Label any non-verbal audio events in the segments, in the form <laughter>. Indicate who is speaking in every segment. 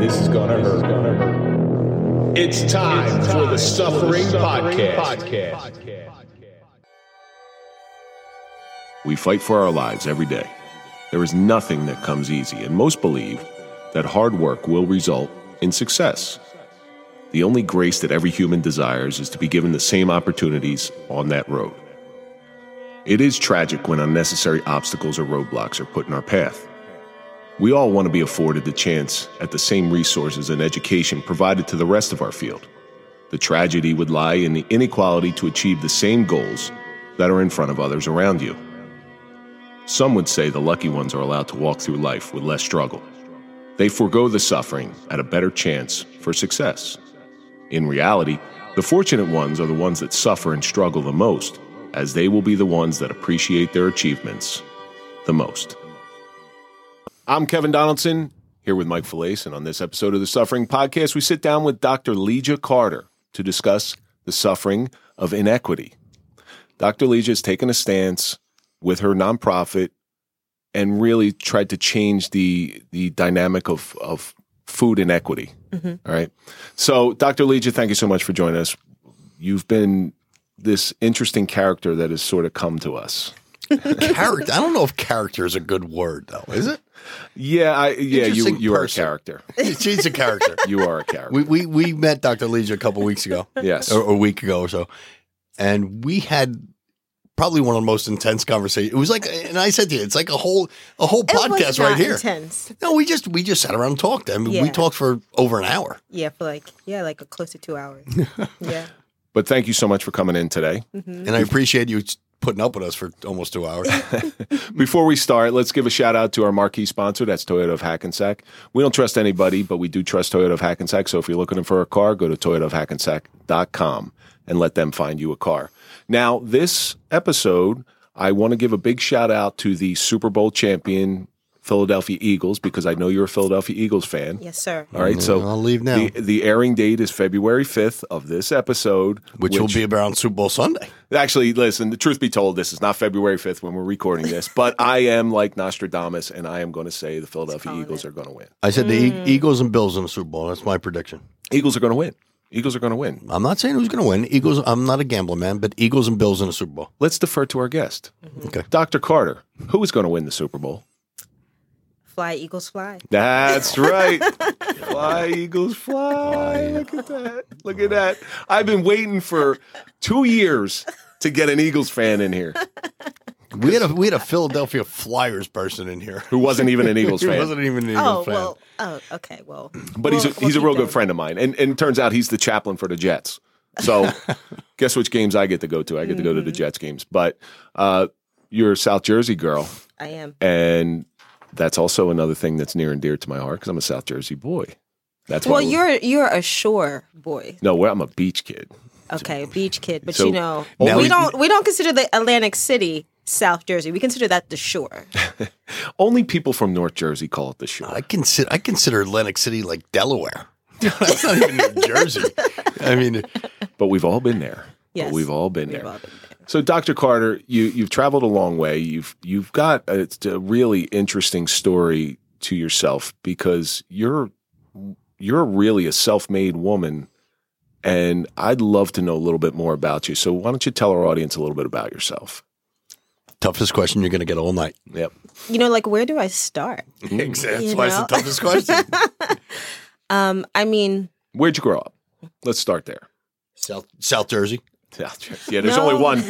Speaker 1: This is gonna hurt. It's time for the Suffering Podcast.
Speaker 2: We fight for our lives every day. There is nothing that comes easy, and most believe that hard work will result in success. The only grace that every human desires is to be given the same opportunities on that road. It is tragic when unnecessary obstacles or roadblocks are put in our path. We all want to be afforded the chance at the same resources and education provided to the rest of our field. The tragedy would lie in the inequality to achieve the same goals that are in front of others around you. Some would say the lucky ones are allowed to walk through life with less struggle. They forego the suffering at a better chance for success. In reality, the fortunate ones are the ones that suffer and struggle the most, as they will be the ones that appreciate their achievements the most. I'm Kevin Donaldson, here with Mike Felice, and on this episode of the Suffering Podcast, we sit down with Dr. Leeja Carter to discuss the suffering of inequity. Dr. Leeja has taken a stance with her nonprofit and really tried to change the the dynamic of of food inequity. Mm-hmm. All right. So, Dr. Leeja, thank you so much for joining us. You've been this interesting character that has sort of come to us.
Speaker 3: character. I don't know if character is a good word though. Is it?
Speaker 2: Yeah, I yeah, you
Speaker 3: Interesting
Speaker 2: you are a character. <laughs>
Speaker 3: She's a character.
Speaker 2: You are a character.
Speaker 3: we, we we met Dr. Leeja a couple weeks ago, <laughs>
Speaker 2: yes.
Speaker 3: or, or a week ago or so, and we had probably one of the most intense conversations. It was like, and I said to you, it's like a whole a whole
Speaker 4: It was
Speaker 3: podcast right here.
Speaker 4: Intense.
Speaker 3: No, we just we just sat around and talked. I mean, we talked for over an hour.
Speaker 4: Yeah, for like yeah, like a close to two hours. <laughs> yeah.
Speaker 2: But thank you so much for coming in today. Mm-hmm.
Speaker 3: And I appreciate you putting up with us for almost two hours. <laughs>
Speaker 2: Before we start, let's give a shout out to our marquee sponsor. That's Toyota of Hackensack. We don't trust anybody, but we do trust Toyota of Hackensack. So if you're looking for a car, go to toyotaofhackensack.com and let them find you a car. Now, this episode, I want to give a big shout out to the Super Bowl champion Philadelphia Eagles because I know you're a Philadelphia Eagles fan.
Speaker 4: Yes, sir.
Speaker 2: All right, mm-hmm. so
Speaker 3: I'll leave now.
Speaker 2: The, the airing date is February 5th of this episode,
Speaker 3: which, will be around Super Bowl Sunday.
Speaker 2: Actually, listen, the truth be told, this is not February 5th when we're recording this, <laughs> but I am like Nostradamus and I am going to say the Philadelphia Eagles
Speaker 4: it.
Speaker 2: are going to win.
Speaker 3: I said the E- mm. Eagles and Bills in the Super Bowl. That's my prediction.
Speaker 2: Eagles are going to win. Eagles are going to win.
Speaker 3: I'm not saying who's going to win. Eagles. I'm not a gambler, man, but Eagles and Bills in the Super Bowl.
Speaker 2: Let's defer to our guest, mm-hmm.
Speaker 3: Okay.
Speaker 2: Dr. Carter. Who is going to win the Super Bowl?
Speaker 4: Fly Eagles fly.
Speaker 2: That's <laughs> right. fly, Eagles, fly. Look at that. Look at that. I've been waiting for two years to get an Eagles fan in here
Speaker 3: We had a we had a Philadelphia Flyers person in here
Speaker 2: who wasn't even an Eagles <laughs>
Speaker 3: He
Speaker 2: fan.
Speaker 3: wasn't even an Eagles
Speaker 4: Oh
Speaker 3: fan.
Speaker 4: well. Oh okay. Well.
Speaker 2: But he's a,
Speaker 4: we'll- we'll
Speaker 2: he's a real good friend of mine, and and it turns out he's the chaplain for the Jets. So, <laughs> guess which games I get to go to? I get to go to the Jets games. But uh, you're a South Jersey girl,
Speaker 4: I am.
Speaker 2: and that's also another thing that's near and dear to my heart because I'm a South Jersey boy. That's
Speaker 4: Well,
Speaker 2: we-
Speaker 4: you're you're a shore boy.
Speaker 2: no, well, I'm a beach kid.
Speaker 4: Okay, beach kid. But
Speaker 2: So-
Speaker 4: you know, we
Speaker 3: we-
Speaker 4: don't we don't consider the Atlantic City South Jersey. We consider that the shore. <laughs>
Speaker 2: Only people from North Jersey call it the shore.
Speaker 3: I consider I consider Atlantic City like Delaware. <laughs> That's not even New Jersey. I mean,
Speaker 2: But we've all been there. But
Speaker 4: Yes.
Speaker 2: we've all been
Speaker 4: We've
Speaker 2: there.
Speaker 4: all been there.
Speaker 2: So, Dr. Carter, you you've traveled a long way. You've you've got a, a really interesting story to yourself because you're you're really a self-made woman, and I'd love to know a little bit more about you. So, why don't you tell our audience a little bit about yourself?
Speaker 3: toughest question you're going to get all night.
Speaker 2: Yep.
Speaker 4: You know, like where do I start? <laughs>
Speaker 3: Exactly.
Speaker 4: You
Speaker 3: That's why it's the toughest question. <laughs>
Speaker 4: Um, I mean,
Speaker 2: Where'd you grow up? Let's start there.
Speaker 3: South South Jersey.
Speaker 2: South Jersey. Yeah, there's
Speaker 4: No.
Speaker 2: only one.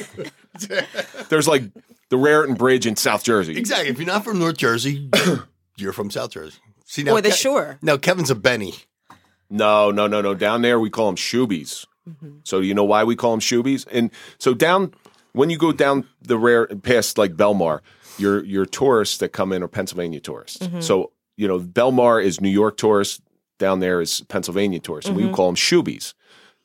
Speaker 2: There's like the Raritan Bridge in South Jersey.
Speaker 3: Exactly. If you're not from North Jersey, <coughs> you're from South Jersey. See now,
Speaker 4: or the
Speaker 3: Ke-
Speaker 4: shore.
Speaker 3: Now Kevin's a Benny.
Speaker 2: No, no, no, no. Down there we call them shoobies. Mm-hmm. So you know why we call them shoobies? And so down when you go down the rare past like Belmar, your your tourists that come in are Pennsylvania tourists. Mm-hmm. So you know Belmar is New York tourists. Down there is Pennsylvania tourists, and we mm-hmm. call them shoobies.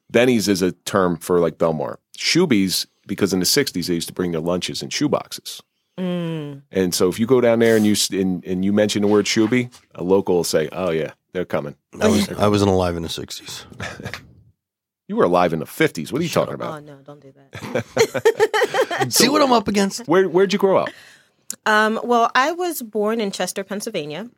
Speaker 2: Benny's is a term for like Belmar. Shoebies, because in the '60s they used to bring their lunches in shoeboxes. And so if you go down there and you and, and you mention the word shoobie, a local will say, "Oh yeah, they're coming."
Speaker 3: I was I wasn't alive in the '60s. <laughs>
Speaker 2: You were alive in the fifties. What are you talking
Speaker 4: Oh
Speaker 2: about?
Speaker 4: Oh no, don't do that. <laughs>
Speaker 3: See what I'm up against?
Speaker 2: Where Where'd you grow up?
Speaker 4: Um, well, I was born in Chester, Pennsylvania,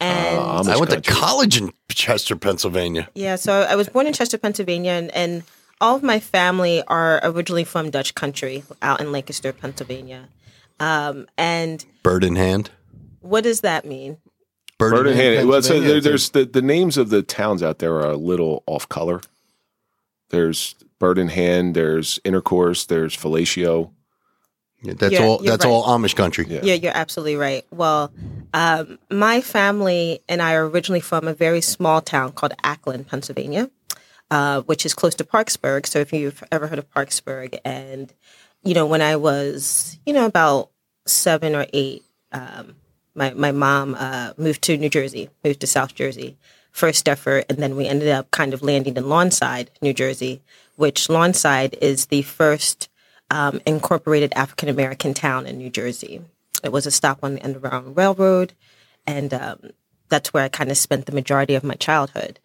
Speaker 4: And
Speaker 2: Uh,
Speaker 3: I went
Speaker 2: country.
Speaker 3: to college in Chester, Pennsylvania.
Speaker 4: yeah, so I was born in Chester, Pennsylvania, and, and all of my family are originally from Dutch country out in Lancaster, Pennsylvania. Um, and
Speaker 3: Bird in hand.
Speaker 4: what does that mean?
Speaker 2: Bird in hand. Well, so there, there's the, the names of the towns out there are a little off color. There's Bird in Hand. There's Intercourse. There's Fellatio.
Speaker 3: Yeah, that's
Speaker 4: You're-
Speaker 3: all.
Speaker 4: you're
Speaker 3: That's
Speaker 4: right.
Speaker 3: all Amish country.
Speaker 2: Yeah.
Speaker 4: Yeah, you're absolutely right. Well, um, my family and I are originally from a very small town called Atglen, Pennsylvania, uh, which is close to Parkesburg. So if you've ever heard of Parkesburg, and you know, when I was, you know, about seven or eight, um, my my mom uh, moved to New Jersey, moved to South Jersey, first effort, and then we ended up kind of landing in Lawnside, New Jersey, which Lawnside is the first um, incorporated African American town in New Jersey. It was a stop on the Underground Railroad, and um, that's where I kind of spent the majority of my childhood.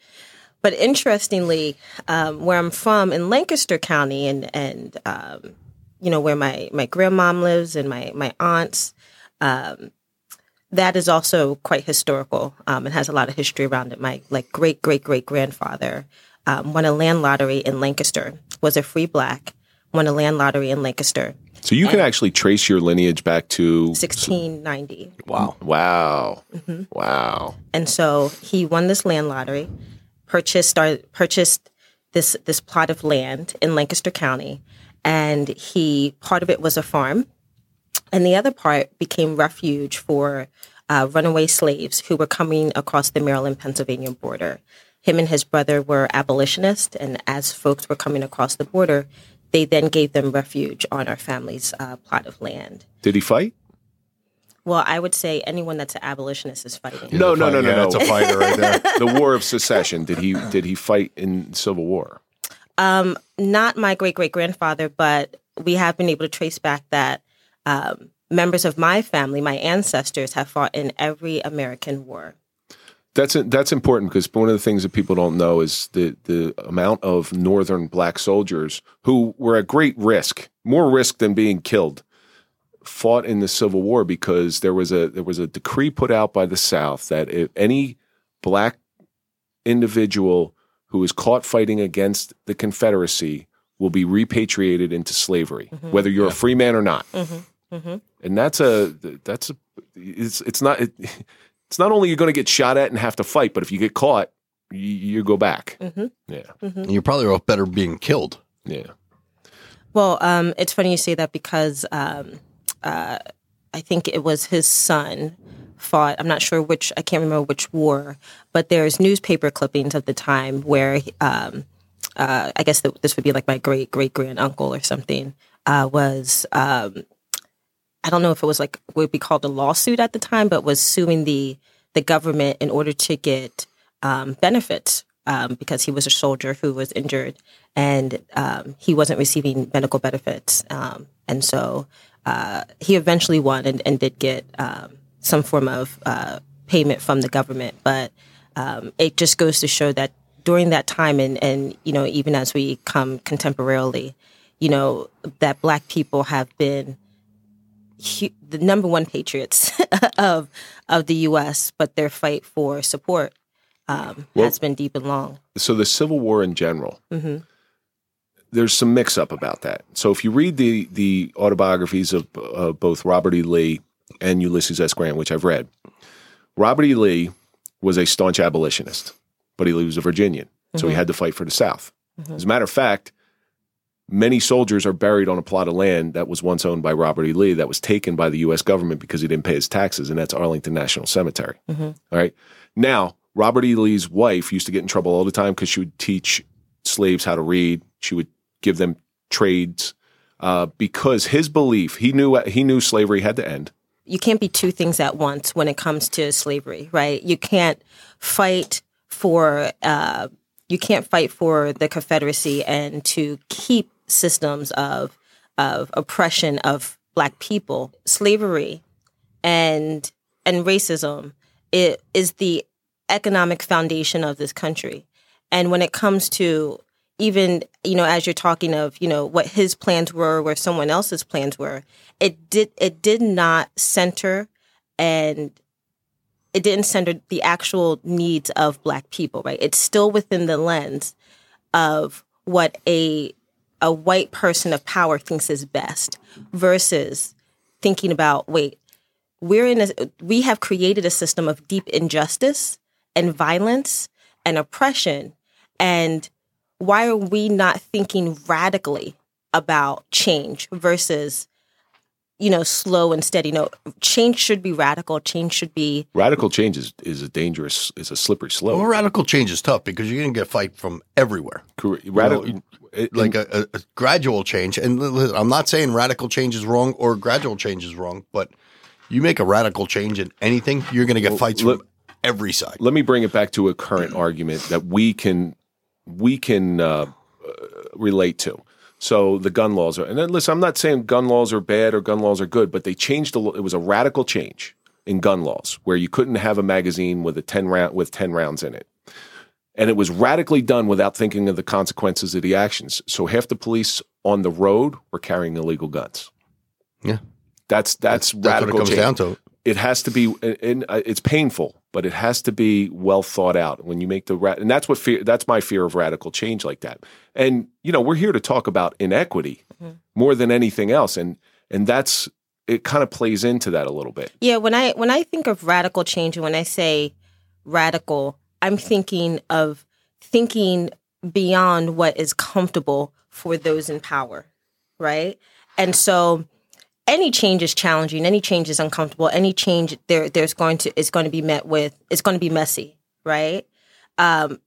Speaker 4: But interestingly, um, where I'm from in Lancaster County, and and um, you know where my my grandmom lives and my my aunts, um, that is also quite historical um, and has a lot of history around it. My like great great great grandfather um, won a land lottery in Lancaster, was a free black, won a land lottery in Lancaster,
Speaker 2: So you can actually trace your lineage back to
Speaker 4: 1690.
Speaker 3: Wow.
Speaker 2: wow,
Speaker 4: Mm-hmm.
Speaker 2: wow.
Speaker 4: And so he won this land lottery, purchased started, purchased this this plot of land in Lancaster County, and he part of it was a farm, and the other part became refuge for uh, runaway slaves who were coming across the Maryland Pennsylvania border. Him and his brother were abolitionists, and as folks were coming across the border, they then gave them refuge on our family's uh, plot of land.
Speaker 2: Did he fight?
Speaker 4: Well, I would say anyone that's an abolitionist is fighting.
Speaker 2: No, no, no, no,
Speaker 3: Yeah,
Speaker 2: no.
Speaker 3: That's a fighter right there. <laughs>
Speaker 2: the War of Secession. Did he did he fight in Civil War?
Speaker 4: Um, not my great great grandfather, but we have been able to trace back that um, members of my family, my ancestors, have fought in every American war.
Speaker 2: That's that's important because one of the things that people don't know is the the amount of northern black soldiers who were at great risk, more risk than being killed, fought in the Civil War because there was a there was a decree put out by the South that if any black individual who is caught fighting against the Confederacy will be repatriated into slavery, mm-hmm. whether you're a free man or not. Mm-hmm. Mm-hmm. And that's a that's a it's it's not it, it's not only you're going to get shot at and have to fight, but if you get caught, you, you go back. Yeah,
Speaker 3: You're probably better being killed.
Speaker 2: yeah.
Speaker 4: Well, um, it's funny you say that because um, uh, I think it was his son fought. I'm not sure which. I can't remember which war, but there's newspaper clippings of the time where um, uh, I guess that this would be like my great great grand uncle or something uh, was. Um, I don't know if it was like would be called a lawsuit at the time, but was suing the the government in order to get um, benefits um, because he was a soldier who was injured and um, he wasn't receiving medical benefits, um, and so uh, he eventually won and, and did get um, some form of uh, payment from the government. But um, it just goes to show that during that time, and and you know even as we come contemporarily, you know that Black people have been the number one patriots <laughs> of of the U.S., but their fight for support um,
Speaker 2: Well-
Speaker 4: has been deep and long.
Speaker 2: So the Civil War in general, there's some mix up about that. So if you read the the autobiographies of uh, both Robert E. Lee and Ulysses S. Grant, which I've read, Robert E. Lee was a staunch abolitionist, but he was a Virginian, so he had to fight for the South. As a matter of fact, many soldiers are buried on a plot of land that was once owned by Robert E. Lee that was taken by the U.S. government because he didn't pay his taxes, and that's Arlington National Cemetery. All right. Now, Robert E. Lee's wife used to get in trouble all the time because she would teach slaves how to read. She would give them trades uh, because his belief he knew he knew slavery had to end.
Speaker 4: you can't be two things at once when it comes to slavery, right? You can't fight for uh, you can't fight for the Confederacy and to keep systems of of oppression of Black people. Slavery and and racism it is the economic foundation of this country. And when it comes to even you know as you're talking of you know what his plans were where someone else's plans were it did it did not center and it didn't center the actual needs of black people, right? It's still within the lens of what a a white person of power thinks is best versus thinking about wait, we're in a we have created a system of deep injustice and violence and oppression. And why are we not thinking radically about change versus you know slow and steady no change should be radical change should be
Speaker 2: Radical change is, is a dangerous, is a slippery slope.
Speaker 3: Well, radical change is tough because you're going to get fight from everywhere.
Speaker 2: Corre- Radical,
Speaker 3: know,
Speaker 2: it-
Speaker 3: Like a, a, a gradual change, and li- li- I'm not saying radical change is wrong or gradual change is wrong, but you make a radical change in anything, you're going to get fights
Speaker 2: let-
Speaker 3: from every side.
Speaker 2: let me bring it back to a current argument that we can we can uh, uh, relate to. So the gun laws are, and then listen, I'm not saying gun laws are bad or gun laws are good, but they changed. A, lo- it was a radical change in gun laws where you couldn't have a magazine with a ten round with ten rounds in it, and it was radically done without thinking of the consequences of the actions. So half the police on the road were carrying illegal guns.
Speaker 3: Yeah.
Speaker 2: That's that's,
Speaker 3: That's what it
Speaker 2: radical
Speaker 3: comes
Speaker 2: change
Speaker 3: down to.
Speaker 2: It has to be and uh, it's painful but it has to be well thought out when you make the ra- and that's what fear that's my fear of radical change like that. And you know we're here to talk about inequity more than anything else and and that's it kind of plays into that a little bit.
Speaker 4: Yeah, when I when I think of radical change and when I say radical, I'm thinking of thinking beyond what is comfortable for those in power, right? And so any change is challenging, any change is uncomfortable, any change there there's going to is going to be met with it's going to be messy, right? Um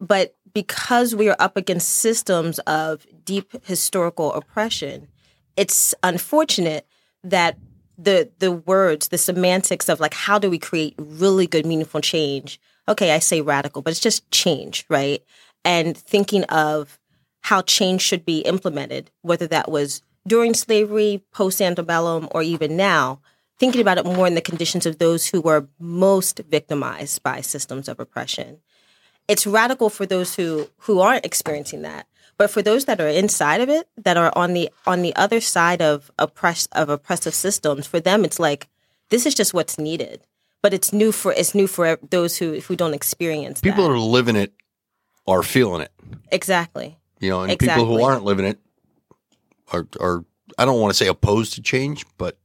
Speaker 4: but because we are up against systems of deep historical oppression, it's unfortunate that the the words, the semantics of like how do we create really good, meaningful change? Okay, I say radical, but it's just change, right? And thinking of how change should be implemented, whether that was during slavery, post antebellum, or even now, thinking about it more in the conditions of those who were most victimized by systems of oppression. It's radical for those who who aren't experiencing that but for those that are inside of it that are on the on the other side of oppress of oppressive systems for them it's like this is just what's needed. But it's new for it's new for those who who don't experience
Speaker 3: People
Speaker 4: that.
Speaker 3: are living it are feeling it,
Speaker 4: exactly.
Speaker 3: You know, and people who aren't living it are, are, I don't want to say opposed to change, but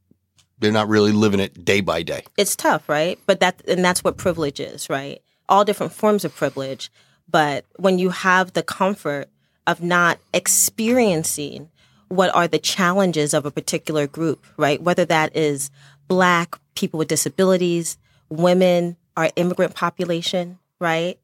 Speaker 3: they're not really living it day by day.
Speaker 4: it's tough, right? But that and that's what privilege is, right? All different forms of privilege, but when you have the comfort of not experiencing what are the challenges of a particular group, right? Whether that is black people with disabilities, women, our immigrant population, right?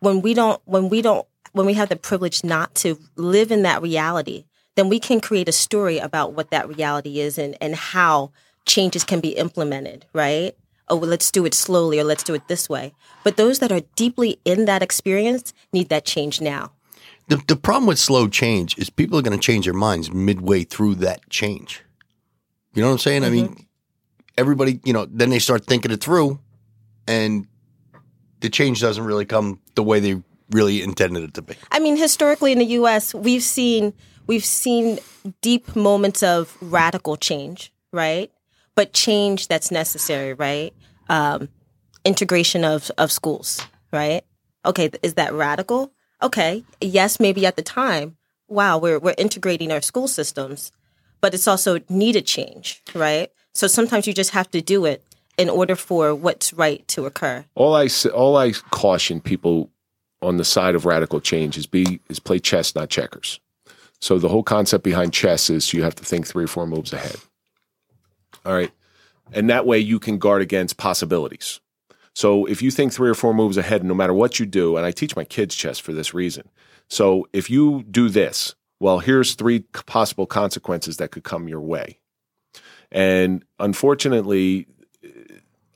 Speaker 4: When we don't when we don't when we have the privilege not to live in that reality, then we can create a story about what that reality is and, and how changes can be implemented, right? Oh, well, let's do it slowly or let's do it this way. But those that are deeply in that experience need that change now.
Speaker 3: The, the problem with slow change is people are going to change their minds midway through that change. You know what I'm saying? I mean, mm-hmm. everybody, you know, then they start thinking it through and the change doesn't really come the way they really intended it to be.
Speaker 4: I mean, historically in the U.S., we've seen we've seen deep moments of radical change, right? But change that's necessary, right? Um, integration of of schools, right? Okay, is that radical? Okay, yes, maybe at the time. Wow, we're we're integrating our school systems, but it's also needed change, right? So sometimes you just have to do it in order for what's right to occur.
Speaker 2: all i all i caution people on the side of radical change is be is play chess not checkers so the whole concept behind chess is you have to think three or four moves ahead. All right? And that way you can guard against possibilities. So if you think three or four moves ahead no matter what you do and i teach my kids chess for this reason. So if you do this well here's three possible consequences that could come your way. And unfortunately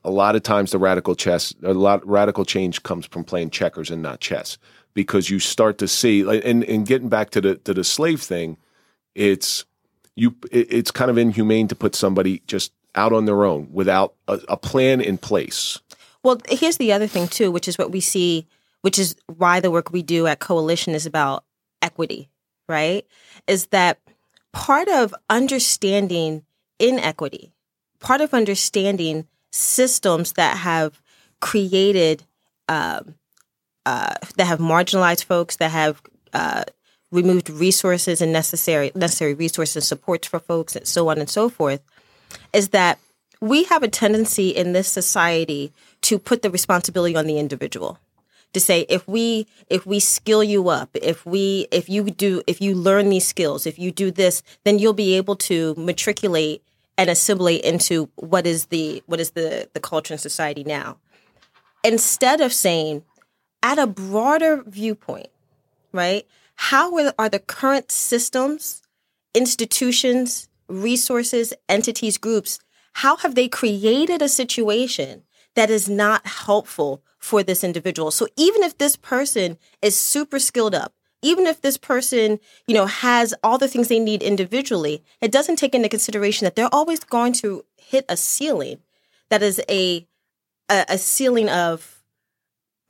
Speaker 2: a lot of times the radical chess a lot radical change comes from playing checkers and not chess because you start to see and and getting back to the to the slave thing it's you it, it's kind of inhumane to put somebody just out on their own without a, a plan in place
Speaker 4: Well, here's the other thing too, which is what we see, which is why the work we do at Coalition is about equity, right? Is that part of understanding inequity, part of understanding systems that have created um, uh, that have marginalized folks, that have uh, removed resources and necessary necessary resources and supports for folks, and so on and so forth, is that we have a tendency in this society to put the responsibility on the individual. To say if we if we skill you up if we if you do if you learn these skills if you do this then you'll be able to matriculate and assimilate into what is the what is the the culture and society now. Instead of saying at a broader viewpoint right how are the current systems institutions resources entities groups how have they created a situation that is not helpful for this individual. So even if this person is super skilled up, even if this person, you know, has all the things they need individually, it doesn't take into consideration that they're always going to hit a ceiling that is a a, a ceiling of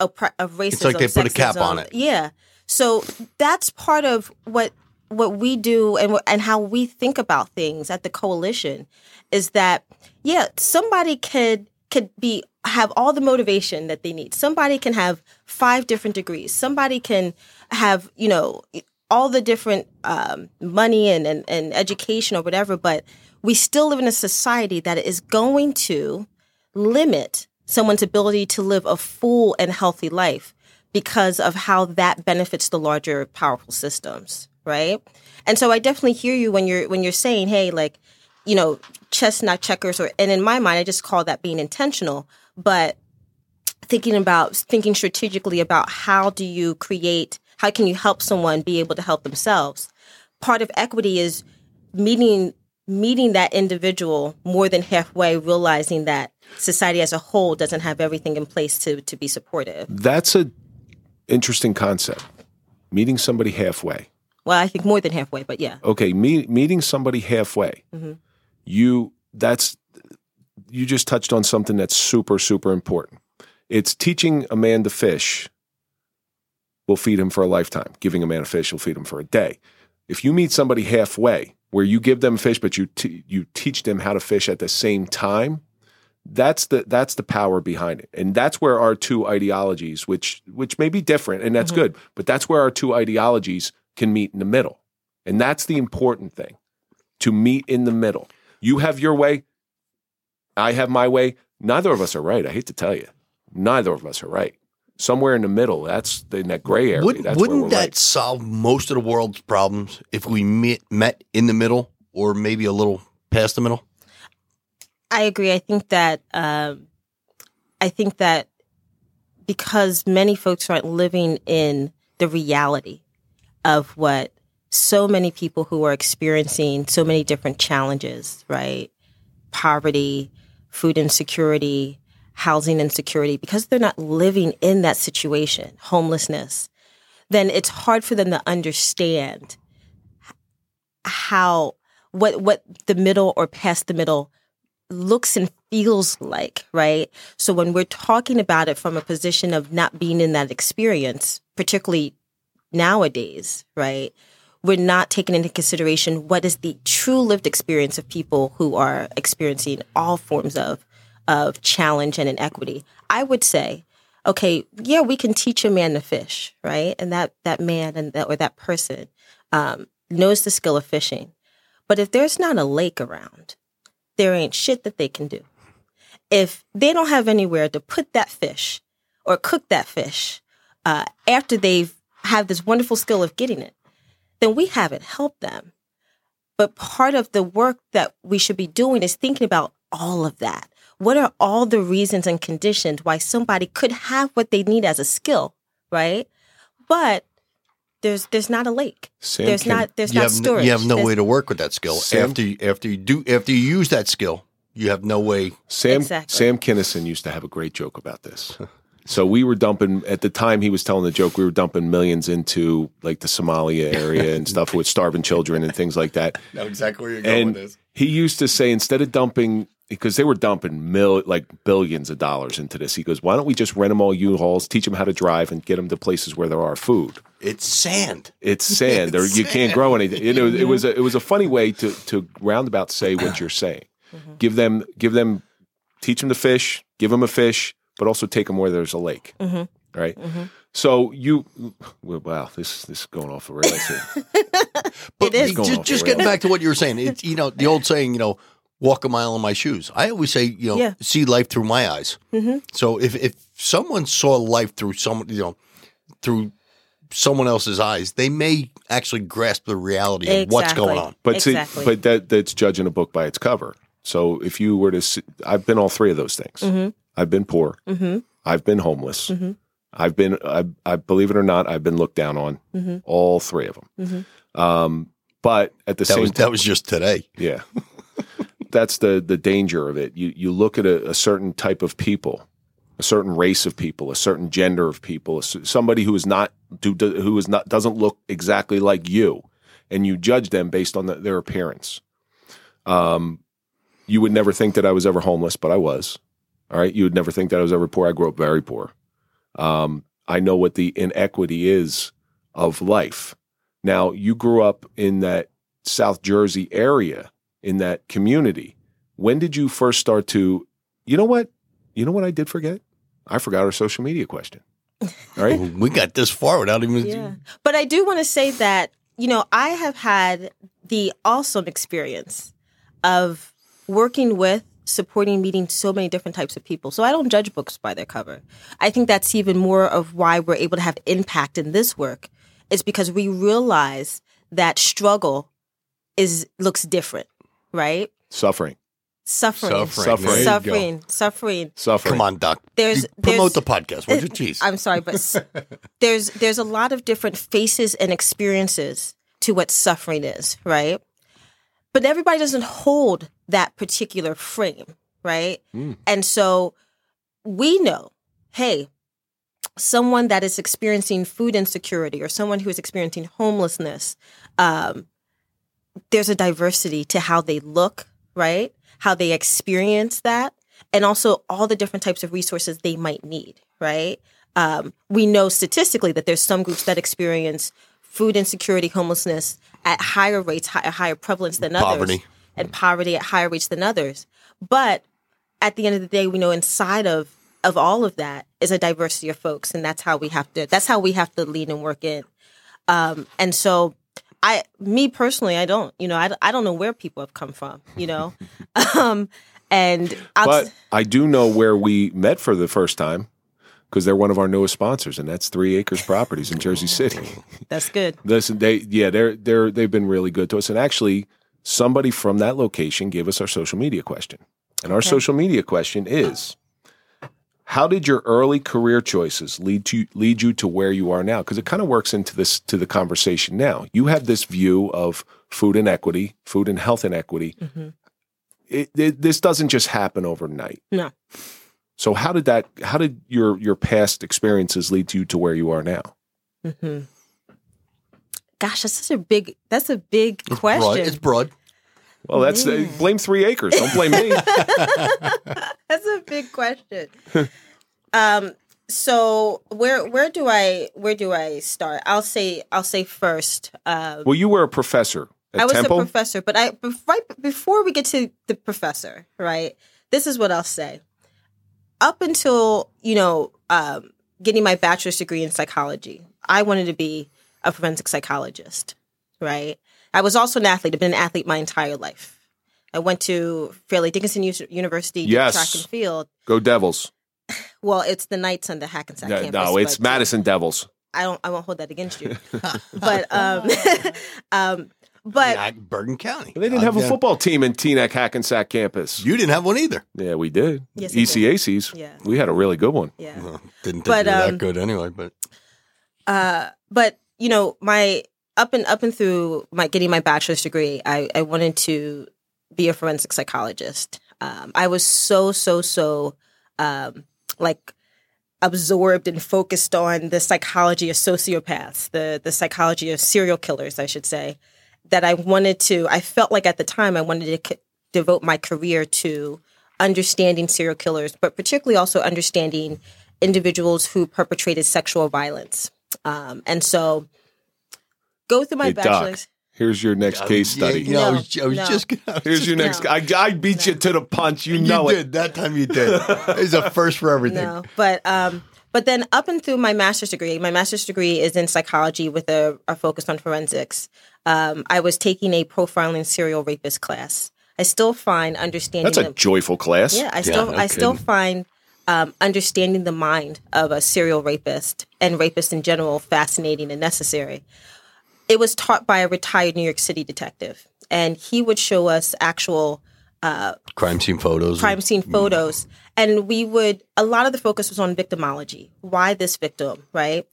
Speaker 4: of, of racism.
Speaker 3: It's like they put a cap on it.
Speaker 4: Yeah. So that's part of what what we do and and how we think about things at the coalition is that yeah, somebody could could be have all the motivation that they need. Somebody can have five different degrees. Somebody can have, you know, all the different um, money and, and, and education or whatever, but we still live in a society that is going to limit someone's ability to live a full and healthy life because of how that benefits the larger powerful systems right? And so i definitely hear you when you're when you're saying hey like you know chestnut checkers or and in my mind i just call that being intentional but thinking about thinking strategically about how do you create how can you help someone be able to help themselves? Part of equity is meeting meeting that individual more than halfway realizing that society as a whole doesn't have everything in place to to be supportive
Speaker 2: That's a interesting concept. Meeting somebody halfway.
Speaker 4: well i think more than halfway but yeah
Speaker 2: Okay, me, meeting somebody halfway.
Speaker 4: Mhm.
Speaker 2: You that's you just touched on something that's super super important. It's teaching a man to fish will feed him for a lifetime. Giving a man a fish will feed him for a day. If you meet somebody halfway, where you give them fish, but you t- you teach them how to fish at the same time, that's the that's the power behind it, and that's where our two ideologies, which which may be different, and that's mm-hmm. good, but that's where our two ideologies can meet in the middle, and that's the important thing, to meet in the middle. You have your way, I have my way. Neither of us are right. I hate to tell you, neither of us are right. Somewhere in the middle, that's in that gray area.
Speaker 3: Wouldn't, wouldn't that
Speaker 2: right.
Speaker 3: solve most of the world's problems if we met, met in the middle or maybe a little past the middle?
Speaker 4: I agree. I think that um, I think that because many folks aren't living in the reality of what so many people who are experiencing so many different challenges, right? Poverty, food insecurity, housing insecurity, because they're not living in that situation, homelessness, then it's hard for them to understand how what what the middle or past the middle looks and feels like, right? So when we're talking about it from a position of not being in that experience, particularly nowadays, right? We're not taking into consideration what is the true lived experience of people who are experiencing all forms of of challenge and inequity. I would say, okay, yeah, we can teach a man to fish, right? And that that man and that or that person um, knows the skill of fishing. But if there's not a lake around, there ain't shit that they can do. If they don't have anywhere to put that fish or cook that fish uh, after they've have this wonderful skill of getting it, then we haven't helped them. But part of the work that we should be doing is thinking about all of that. What are all the reasons and conditions why somebody could have what they need as a skill, right? But there's there's not a lake.
Speaker 2: Sam
Speaker 4: there's
Speaker 2: can-
Speaker 4: not there's not
Speaker 3: have, n-
Speaker 4: storage.
Speaker 3: you have no
Speaker 4: There's-
Speaker 3: way to work with that skill
Speaker 2: Sam?
Speaker 3: after you, after you do after you use that skill. You have no way.
Speaker 2: Sam
Speaker 4: Exactly.
Speaker 2: Sam Kinison used to have a great joke about this. <laughs> So we were dumping at the time he was telling the joke. We were dumping millions into like the Somalia area and <laughs> stuff with starving children and things like that.
Speaker 3: Know exactly where you're
Speaker 2: And he used to say instead of dumping because they were dumping mil like billions of dollars into this. He goes, "Why don't we just rent them all U-Hauls, teach them how to drive, and get them to places where there are food?
Speaker 3: It's sand.
Speaker 2: It's sand, or you can't grow anything." You know, it was a, it was a funny way to to roundabout say what you're saying. Give them give them teach them to fish, give them a fish, but also take them where there's a lake.
Speaker 4: Mm-hmm.
Speaker 2: Right. So you, well, wow, this this is going off the rails here.
Speaker 3: But <laughs>
Speaker 4: It is.
Speaker 3: just, just getting back to what you were saying, it's you know the old saying, you know, walk a mile in my shoes. I always say, you know,
Speaker 4: Yeah.
Speaker 3: see life through my eyes.
Speaker 4: Mm-hmm.
Speaker 3: So if if someone saw life through someone, you know, through someone else's eyes, they may actually grasp the reality of what's going on.
Speaker 2: But
Speaker 4: Exactly.
Speaker 2: see, but that that's judging a book by its cover. So if you were to, see, I've been all three of those things.
Speaker 4: Mm-hmm.
Speaker 2: I've been poor. I've been homeless. I've been, I, I believe it or not, I've been looked down on.
Speaker 4: Mm-hmm.
Speaker 2: All three of them. Um, but at the
Speaker 3: That
Speaker 2: same
Speaker 3: was
Speaker 2: time,
Speaker 3: that was just today.
Speaker 2: yeah, <laughs> that's the the danger of it. You you look at a, a certain type of people, a certain race of people, a certain gender of people, somebody who is not do, who is not doesn't look exactly like you, and you judge them based on the, their appearance. Um, you would never think that I was ever homeless, but I was. All right, you would never think that I was ever poor. I grew up very poor. Um, I know what the inequity is of life. Now, you grew up in that South Jersey area, in that community. When did you first start to, you know what? You know what I did forget? I forgot our social media question. All right. <laughs>
Speaker 3: We got this far without even.
Speaker 4: Yeah. But I do want to say that, you know, I have had the awesome experience of working with, supporting, meeting so many different types of people. So I don't judge books by their cover. I think that's even more of why we're able to have impact in this work is because we realize that struggle is looks different, right?
Speaker 2: Suffering.
Speaker 4: Suffering.
Speaker 3: Suffering.
Speaker 2: Suffering.
Speaker 3: There you go.
Speaker 4: Suffering. Suffering.
Speaker 2: Suffering.
Speaker 3: Come on, Doc.
Speaker 4: There's-
Speaker 3: You promote the podcast. What's your cheese?
Speaker 4: I'm sorry, but s- <laughs> there's there's a lot of different faces and experiences to what suffering is, right? But everybody doesn't hold that particular frame, right? And so we know, hey, someone that is experiencing food insecurity or someone who is experiencing homelessness, um, there's a diversity to how they look, right? How they experience that, and also all the different types of resources they might need, right? Um, we know statistically that there's some groups that experience food insecurity, homelessness at higher rates, hi- higher prevalence than others, and poverty at higher rates than others. But at the end of the day, we know inside of of all of that is a diversity of folks, and that's how we have to. That's how we have to lead and work in. Um, and so, I, me personally, I don't. You know, I, I don't know where people have come from. You know, <laughs> um, and I'll,
Speaker 2: But I do know where we met for the first time because they're one of our newest sponsors, and that's Three Acres Properties in Jersey <laughs> City.
Speaker 4: that's good.
Speaker 2: Listen, they yeah, they're they're they've been really good to us, and actually, somebody from that location gave us our social media question, and our social media question is. How did your early career choices lead to lead you to where you are now? Because it kind of works into this to the conversation now. You have this view of food inequity, food and health inequity. It, it, this doesn't just happen overnight.
Speaker 4: No.
Speaker 2: So how did that? How did your your past experiences lead you to where you are now?
Speaker 4: hmm Gosh, that's such a big. That's a big
Speaker 3: Broad.
Speaker 4: question.
Speaker 3: It's broad.
Speaker 2: Well, that's uh, blame three acres. Don't blame me. <laughs>
Speaker 4: That's a big question. <laughs> um, so where where do I where do I start? I'll say I'll say first. Um,
Speaker 2: well, you were a professor at
Speaker 4: I was
Speaker 2: Temple.
Speaker 4: a professor, but I right before we get to the professor, right? This is what I'll say. Up until you know um, getting my bachelor's degree in psychology, I wanted to be a forensic psychologist, right? I was also an athlete. I've been an athlete my entire life. I went to Fairleigh Dickinson U- University,
Speaker 2: Yes.
Speaker 4: track and field.
Speaker 2: Go Devils. <sighs>
Speaker 4: Well, it's the Knights on the Hackensack
Speaker 2: No,
Speaker 4: campus.
Speaker 2: no, it's
Speaker 4: but-
Speaker 2: Madison Devils.
Speaker 4: I don't. I won't hold that against you. <laughs> <laughs> but um, <laughs> um, but
Speaker 3: Yeah, Bergen County.
Speaker 2: They didn't have a
Speaker 3: yeah.
Speaker 2: football team in Teaneck Hackensack campus.
Speaker 3: You didn't have one either.
Speaker 2: Yeah, we did.
Speaker 4: Yes, we did.
Speaker 2: ECACs.
Speaker 4: Yeah.
Speaker 2: We had a really good one.
Speaker 4: yeah.
Speaker 3: Well, didn't think
Speaker 4: But,
Speaker 3: you were
Speaker 4: um,
Speaker 3: that good anyway. But
Speaker 4: Uh, but you know, my up and up and through my getting my bachelor's degree, I, I wanted to be a forensic psychologist. Um, I was so so so um, like absorbed and focused on the psychology of sociopaths, the the psychology of serial killers, I should say, that I wanted to. I felt like at the time I wanted to c- devote my career to understanding serial killers, but particularly also understanding individuals who perpetrated sexual violence. Um, and so, go through my
Speaker 2: Hey, Doc.
Speaker 4: bachelor's.
Speaker 2: Here's your next case study.
Speaker 3: you know, I
Speaker 4: No,
Speaker 3: was, I was
Speaker 4: no.
Speaker 3: just gonna.
Speaker 2: Here's
Speaker 3: just
Speaker 2: your
Speaker 3: gonna-
Speaker 2: next. I, I beat you to the punch. You know it.
Speaker 3: you
Speaker 2: it.
Speaker 3: did that time. You did. It's a first for everything.
Speaker 4: No, but um, but then up and through my master's degree, my master's degree is in psychology with a, a focus on forensics. Um, I was taking a profiling serial rapist class. I still find understanding.
Speaker 2: That's a
Speaker 4: the-
Speaker 2: joyful class.
Speaker 4: yeah, I still
Speaker 3: no
Speaker 4: I still find um, understanding the mind of a serial rapist and rapists in general fascinating and necessary. It was taught by a retired New York City detective, and he would show us actual uh,
Speaker 3: Crime scene photos.
Speaker 4: crime scene mm. photos. And we would a lot of the focus was on victimology. Why this victim right?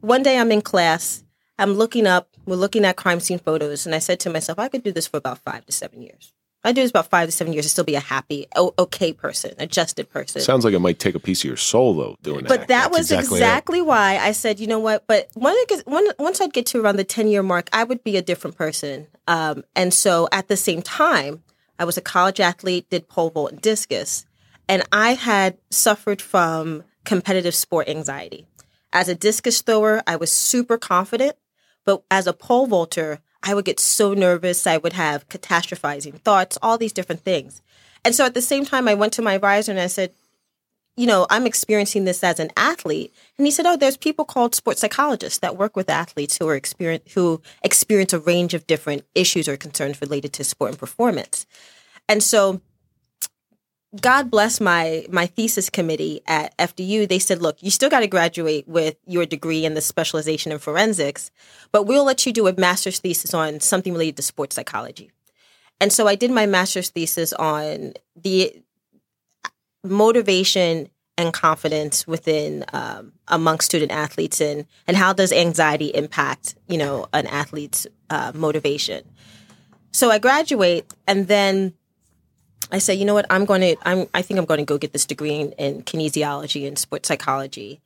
Speaker 4: One day i'm in class i'm looking up we're looking at crime scene photos and i said to myself i could do this for about five to seven years i do this about five to seven years and still be a happy okay person adjusted person
Speaker 2: Sounds like it might take a piece of your soul though doing that.
Speaker 4: but that
Speaker 3: That's
Speaker 4: was
Speaker 3: exactly
Speaker 4: exactly, why I said, you know what? But when it gets, when, once I'd get to around the 10 year mark, I would be a different person. Um, and so at the same time, I was a college athlete, did pole vault and discus, and I had suffered from competitive sport anxiety. As a discus thrower, I was super confident, but as a pole vaulter, I would get so nervous. I would have catastrophizing thoughts, all these different things. And so at the same time, I went to my advisor and I said, you know, I'm experiencing this as an athlete. And he said, Oh, there's people called sports psychologists that work with athletes who are experience who experience a range of different issues or concerns related to sport and performance. And so God bless my my thesis committee at FDU. They said, look, you still got to graduate with your degree in the specialization in forensics, but we'll let you do a master's thesis on something related to sports psychology. And so I did my master's thesis on the motivation and confidence within um, among student athletes and and how does anxiety impact you know an athlete's uh, motivation so i graduate and then i said, you know what i'm going to i'm i think i'm going to go get this degree in, in kinesiology and sports psychology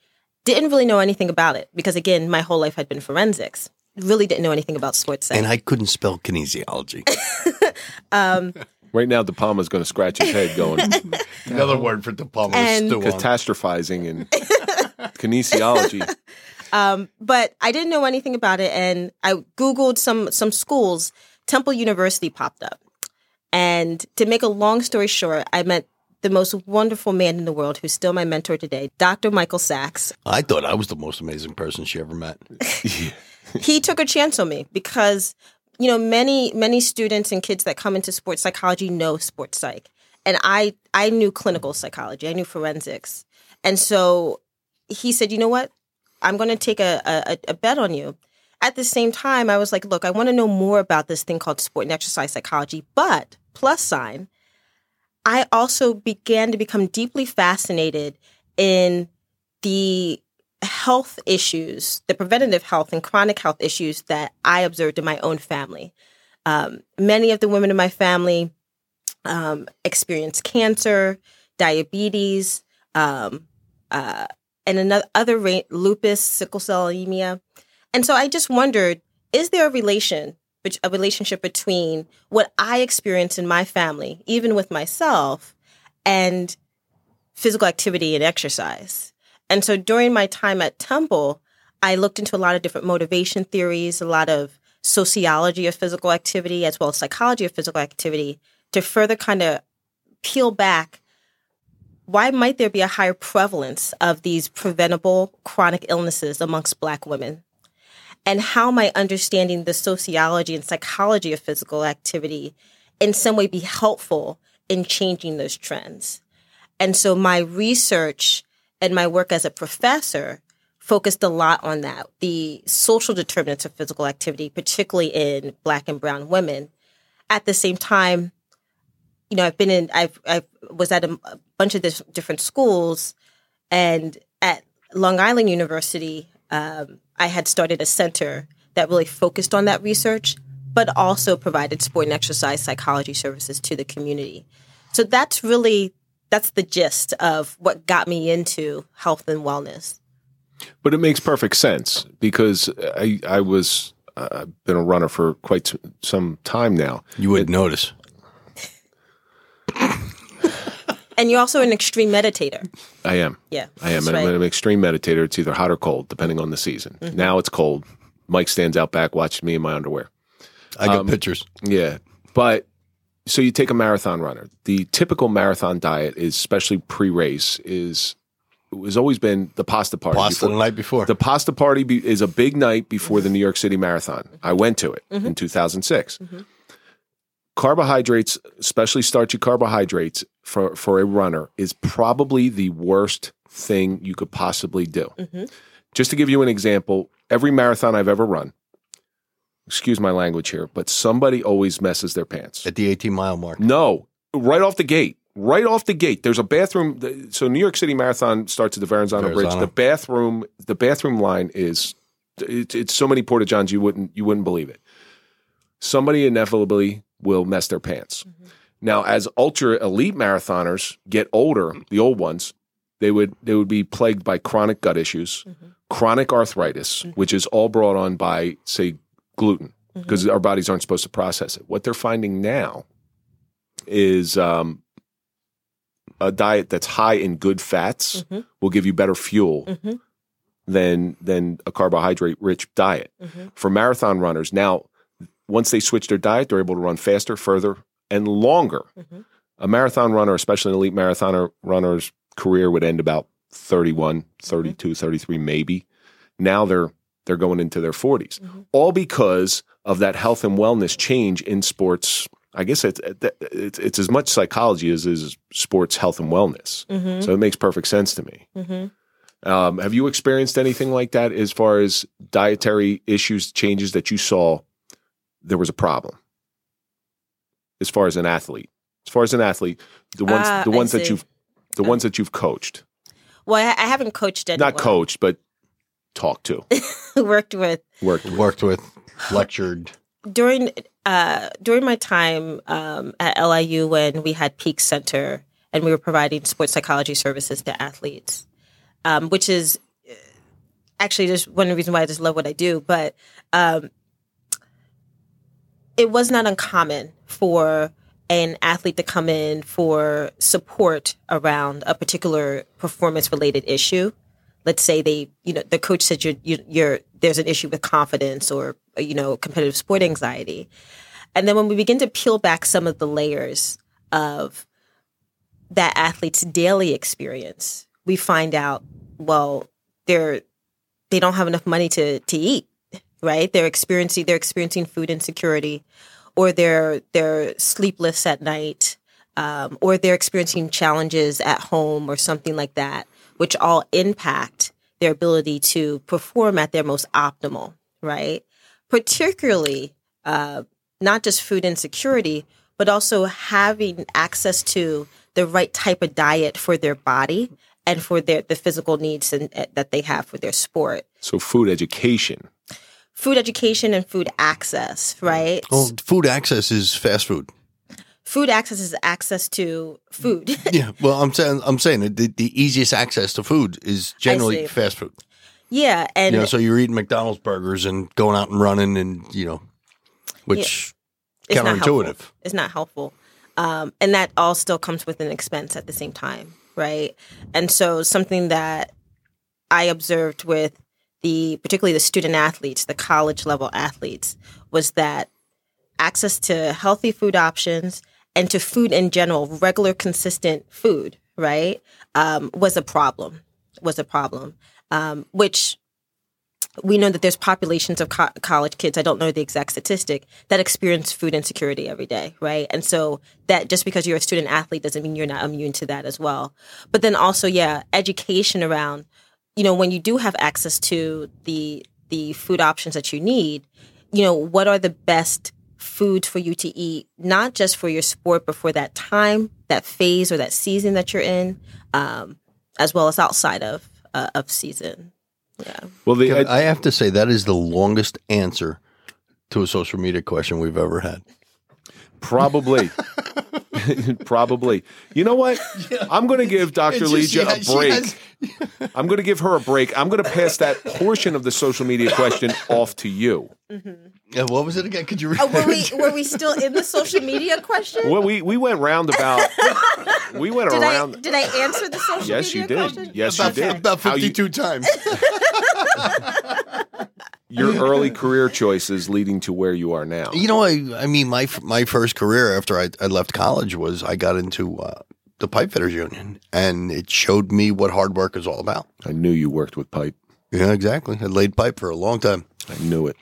Speaker 4: didn't really know anything about it because again my whole life had been forensics really didn't know anything about sports psych.
Speaker 3: And I couldn't spell kinesiology. <laughs>
Speaker 2: Um, right now, De Palma's going to scratch his head, going <laughs>
Speaker 3: Another word for diploma
Speaker 4: And-
Speaker 3: stew on.
Speaker 2: catastrophizing and <laughs> kinesiology.
Speaker 4: Um, but I didn't know anything about it, and I googled some some schools. Temple University popped up, and to make a long story short, I met the most wonderful man in the world, who's still my mentor today, Dr. Michael Sachs.
Speaker 3: I thought I was the most amazing person she ever met. <laughs>
Speaker 4: he took a chance on me because you know many many students and kids that come into sports psychology know sports psych and i i knew clinical psychology i knew forensics and so he said you know what i'm going to take a, a a bet on you at the same time i was like look i want to know more about this thing called sport and exercise psychology but plus sign i also began to become deeply fascinated in the health issues, the preventative health and chronic health issues that I observed in my own family. Um, many of the women in my family um, experienced cancer, diabetes, um, uh, and another other ra- lupus, sickle cell anemia, and so I just wondered: Is there a relation, a relationship between what I experience in my family, even with myself, and physical activity and exercise? And so during my time at Temple, I looked into a lot of different motivation theories, a lot of sociology of physical activity, as well as psychology of physical activity to further kind of peel back why might there be a higher prevalence of these preventable chronic illnesses amongst Black women? And how might understanding the sociology and psychology of physical activity in some way be helpful in changing those trends? And so my research and my work as a professor focused a lot on that the social determinants of physical activity, particularly in Black and Brown women. At the same time, you know, I've been in, I've, I was at a, a bunch of different schools, and at Long Island University, um, I had started a center that really focused on that research, but also provided sport and exercise psychology services to the community. So that's really that's the gist of what got me into health and wellness.
Speaker 2: But it makes perfect sense because I I was uh, I've been a runner for quite some time now.
Speaker 3: You wouldn't notice.
Speaker 4: And you're also an extreme meditator.
Speaker 2: I am.
Speaker 4: Yeah,
Speaker 2: I am.
Speaker 4: that's
Speaker 2: And I'm an extreme meditator. It's either hot or cold, depending on the season.
Speaker 4: Mm-hmm.
Speaker 2: Now it's cold. Mike stands out back, watching me in my underwear.
Speaker 3: I got
Speaker 2: Um,
Speaker 3: pictures.
Speaker 2: Yeah. But so you take a marathon runner. The typical marathon diet is, especially pre-race, is has always been the pasta party.
Speaker 3: Pasta
Speaker 2: before-
Speaker 3: the night before.
Speaker 2: The pasta party be, is a big night before the New York City Marathon. I went to it in 2006. Carbohydrates, especially starchy carbohydrates for, for a runner, is probably the worst thing you could possibly do. Mm-hmm. Just to give you an example, every marathon I've ever run, excuse my language here, but somebody always messes their pants.
Speaker 3: at the 18 mile mark.
Speaker 2: No, right off the gate. Right off the gate, there's a bathroom. So New York City Marathon starts at the Verrazano, Bridge. The bathroom, the bathroom line is it's, it's so many porta johns you wouldn't you wouldn't believe it. Somebody inevitably will mess their pants. Mm-hmm. Now, as ultra elite marathoners get older, the old ones, they would they would be plagued by chronic gut issues, mm-hmm. chronic arthritis, mm-hmm. which is all brought on by say gluten because our bodies aren't supposed to process it. What they're finding now is um, a diet that's high in good fats will give you better fuel than than a carbohydrate rich diet. For marathon runners, now once they switch their diet, they're able to run faster, further, and longer. Mm-hmm. A marathon runner, especially an elite marathoner runner's career would end about 31, mm-hmm. 32, 33 maybe. Now they're they're going into their 40s. Mm-hmm. All because of that health and wellness change in sports. I guess it's it's, it's as much psychology as is sports health and wellness. So it makes perfect sense to me. Um, have you experienced anything like that as far as dietary issues, changes that you saw there was a problem? As far as an athlete, as far as an athlete, the ones
Speaker 4: Ah,
Speaker 2: the ones that you've the ones that you've coached,
Speaker 4: Well, I, I haven't coached anyone.
Speaker 2: not coached, but talked to, <laughs>
Speaker 4: worked with
Speaker 2: worked with.
Speaker 3: Worked with, lectured.
Speaker 4: during uh, during my time um, at LIU when we had Peak Center and we were providing sports psychology services to athletes, um, which is uh, actually just one reason why I just love what I do. But um, it was not uncommon for an athlete to come in for support around a particular performance related issue. Let's say they you know the coach said you're, you, you're there's an issue with confidence or you know competitive sport anxiety. And then when we begin to peel back some of the layers of that athlete's daily experience we find out well they're they don't have enough money to to eat right they're experiencing they're experiencing food insecurity or they're they're sleepless at night um, or they're experiencing challenges at home or something like that, which all impact their ability to perform at their most optimal, right? Particularly, uh, not just food insecurity, but also having access to the right type of diet for their body and for their the physical needs and, that they have for their sport.
Speaker 2: So food education.
Speaker 4: Food education and food access, right?
Speaker 3: Well, food access is fast food.
Speaker 4: Food access is access to food. <laughs>
Speaker 3: Yeah. Well, I'm saying I'm saying that the, the easiest access to food is generally fast food.
Speaker 4: yeah, and
Speaker 3: You know, so you're eating McDonald's burgers and going out and running, and you know, which
Speaker 4: it's not
Speaker 3: counterintuitive.
Speaker 4: helpful. It's not helpful. Um, and that all still comes with an expense at the same time, right? And so something that I observed with the particularly the student athletes, the college level athletes, was that access to healthy food options and to food in general, regular, consistent food, right, um, was a problem. Was a problem, um, which we know that there's populations of co- college kids i don't know the exact statistic that experience food insecurity every day right and so that just because you're a student athlete doesn't mean you're not immune to that as well but then also yeah education around you know when you do have access to the the food options that you need you know what are the best foods for you to eat not just for your sport but for that time that phase or that season that you're in um, as well as outside of uh, of season yeah
Speaker 2: Well, the ed-
Speaker 3: I have to say that is the longest answer to a social media question we've ever had.
Speaker 2: Probably. <laughs> Probably. You know what? I'm going to give Dr.
Speaker 3: It's just-
Speaker 2: Leeja
Speaker 3: yeah,
Speaker 2: a break.
Speaker 3: has-
Speaker 2: I'm going to give her a break. I'm going to pass that portion of the social media question off to you. Mm-hmm.
Speaker 3: Yeah, what was it again? Could you read?
Speaker 4: Oh, were we were we still in the social media question?
Speaker 2: Well, we, we went roundabout. <laughs> We went
Speaker 4: Did
Speaker 2: around.
Speaker 4: I did I answer the social
Speaker 2: yes,
Speaker 4: media
Speaker 2: you did.
Speaker 4: question?
Speaker 2: Yes, you
Speaker 3: about,
Speaker 2: did.
Speaker 3: about
Speaker 2: How you-
Speaker 3: 52 times. <laughs>
Speaker 2: your <laughs> early career choices leading to where you are now.
Speaker 3: You know, I I mean, my my first career after I, I left college was I got into uh, the pipe fitters union, and it showed me what hard work is all about.
Speaker 2: I knew you worked with pipe.
Speaker 3: Yeah, exactly. I laid pipe for a long time.
Speaker 2: I knew it.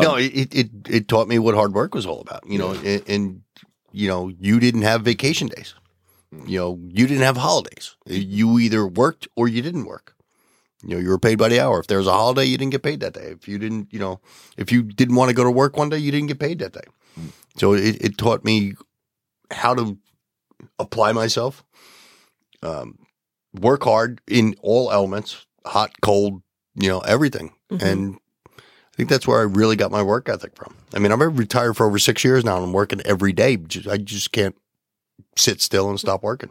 Speaker 3: no, it, it it it taught me what hard work was all about. You know, and, and you know, you didn't have vacation days. You know, you didn't have holidays. You either worked or you didn't work. You know, you were paid by the hour. If there was a holiday, you didn't get paid that day. If you didn't, you know, if you didn't want to go to work one day, you didn't get paid that day. So it, it taught me how to apply myself, um, work hard in all elements, hot, cold, you know, everything. And I think that's where I really got my work ethic from. I mean, I've been retired for over six years now and I'm working every day. I just can't sit still and stop working.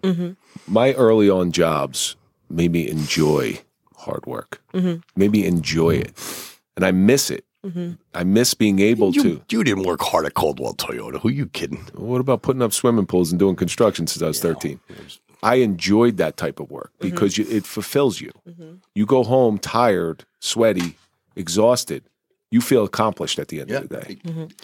Speaker 2: My early on jobs made me enjoy hard work. Mm-hmm. Made me enjoy it, and I miss it. Mm-hmm. I miss being able
Speaker 3: You,
Speaker 2: to.
Speaker 3: you didn't work hard at Coldwell Toyota. Who are you kidding?
Speaker 2: What about putting up swimming pools and doing construction since I was 13? I enjoyed that type of work mm-hmm. because you, it fulfills you. You go home tired, sweaty, exhausted. You feel accomplished at the end of the day.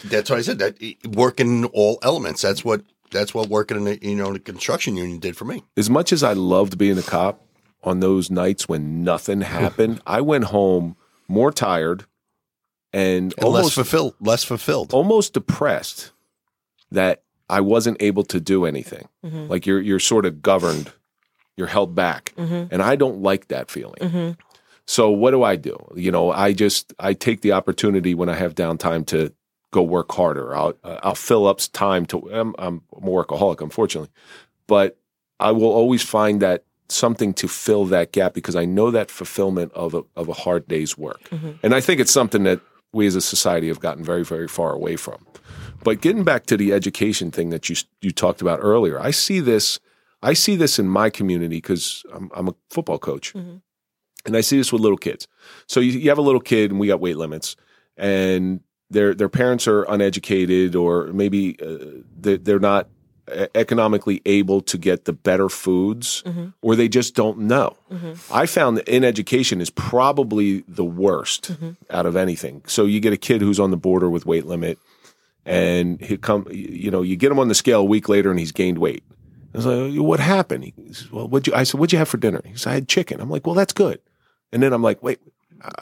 Speaker 3: That's what I said. That eh, working in all elements. That's what that's what working in the you know the construction union did for me.
Speaker 2: As much as I loved being a cop on those nights when nothing <laughs> happened, I went home more tired and,
Speaker 3: And less
Speaker 2: almost
Speaker 3: fulfilled. Less fulfilled.
Speaker 2: almost depressed that I wasn't able to do anything. Mm-hmm. Like you're you're sort of governed, you're held back, mm-hmm. and I don't like that feeling. Mm-hmm. So what do I do? You know, I just I take the opportunity when I have downtime to go work harder. I'll uh, I'll fill up time to. I'm, I'm a workaholic, unfortunately, but I will always find that something to fill that gap because I know that fulfillment of a of a hard day's work, and I think it's something that we as a society have gotten very very far away from. But getting back to the education thing that you you talked about earlier, I see this. I see this in my community because I'm, I'm a football coach, and I see this with little kids. So you, you have a little kid, and we got weight limits, and their their parents are uneducated, or maybe uh, they, they're not economically able to get the better foods, mm-hmm. or they just don't know. Mm-hmm. I found that in education is probably the worst mm-hmm. out of anything. So you get a kid who's on the border with weight limit and he come you know you get him on the scale a week later and he's gained weight. I was like what happened? He says well what you I said what'd you have for dinner? He said I had chicken. I'm like well that's good. And then I'm like wait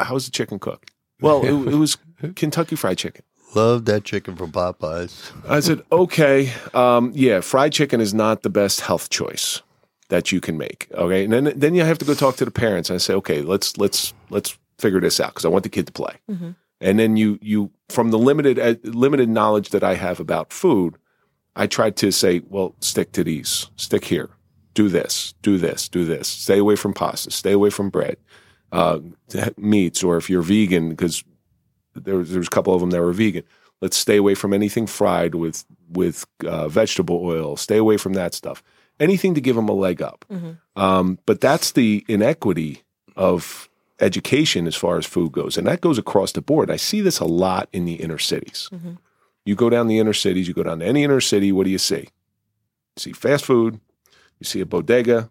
Speaker 2: how's the chicken cooked? Well <laughs> it, it was Kentucky fried chicken
Speaker 3: Love that chicken from Popeyes.
Speaker 2: I said okay um, yeah fried chicken is not the best health choice that you can make okay? And then then you have to go talk to the parents and I say okay let's let's let's figure this out because I want the kid to play. And then you you from the limited uh, limited knowledge that I have about food, I tried to say, well, stick to these, stick here, do this, do this, do this, stay away from pasta, stay away from bread, uh, meats, or if you're vegan, because there was, there was a couple of them that were vegan. Let's stay away from anything fried with with uh, vegetable oil. Stay away from that stuff. Anything to give them a leg up. Um, but that's the inequity of education as far as food goes, and that goes across the board. I see this a lot in the inner cities. You go down the inner cities, you go down to any inner city. What do you see? You see fast food. You see a bodega,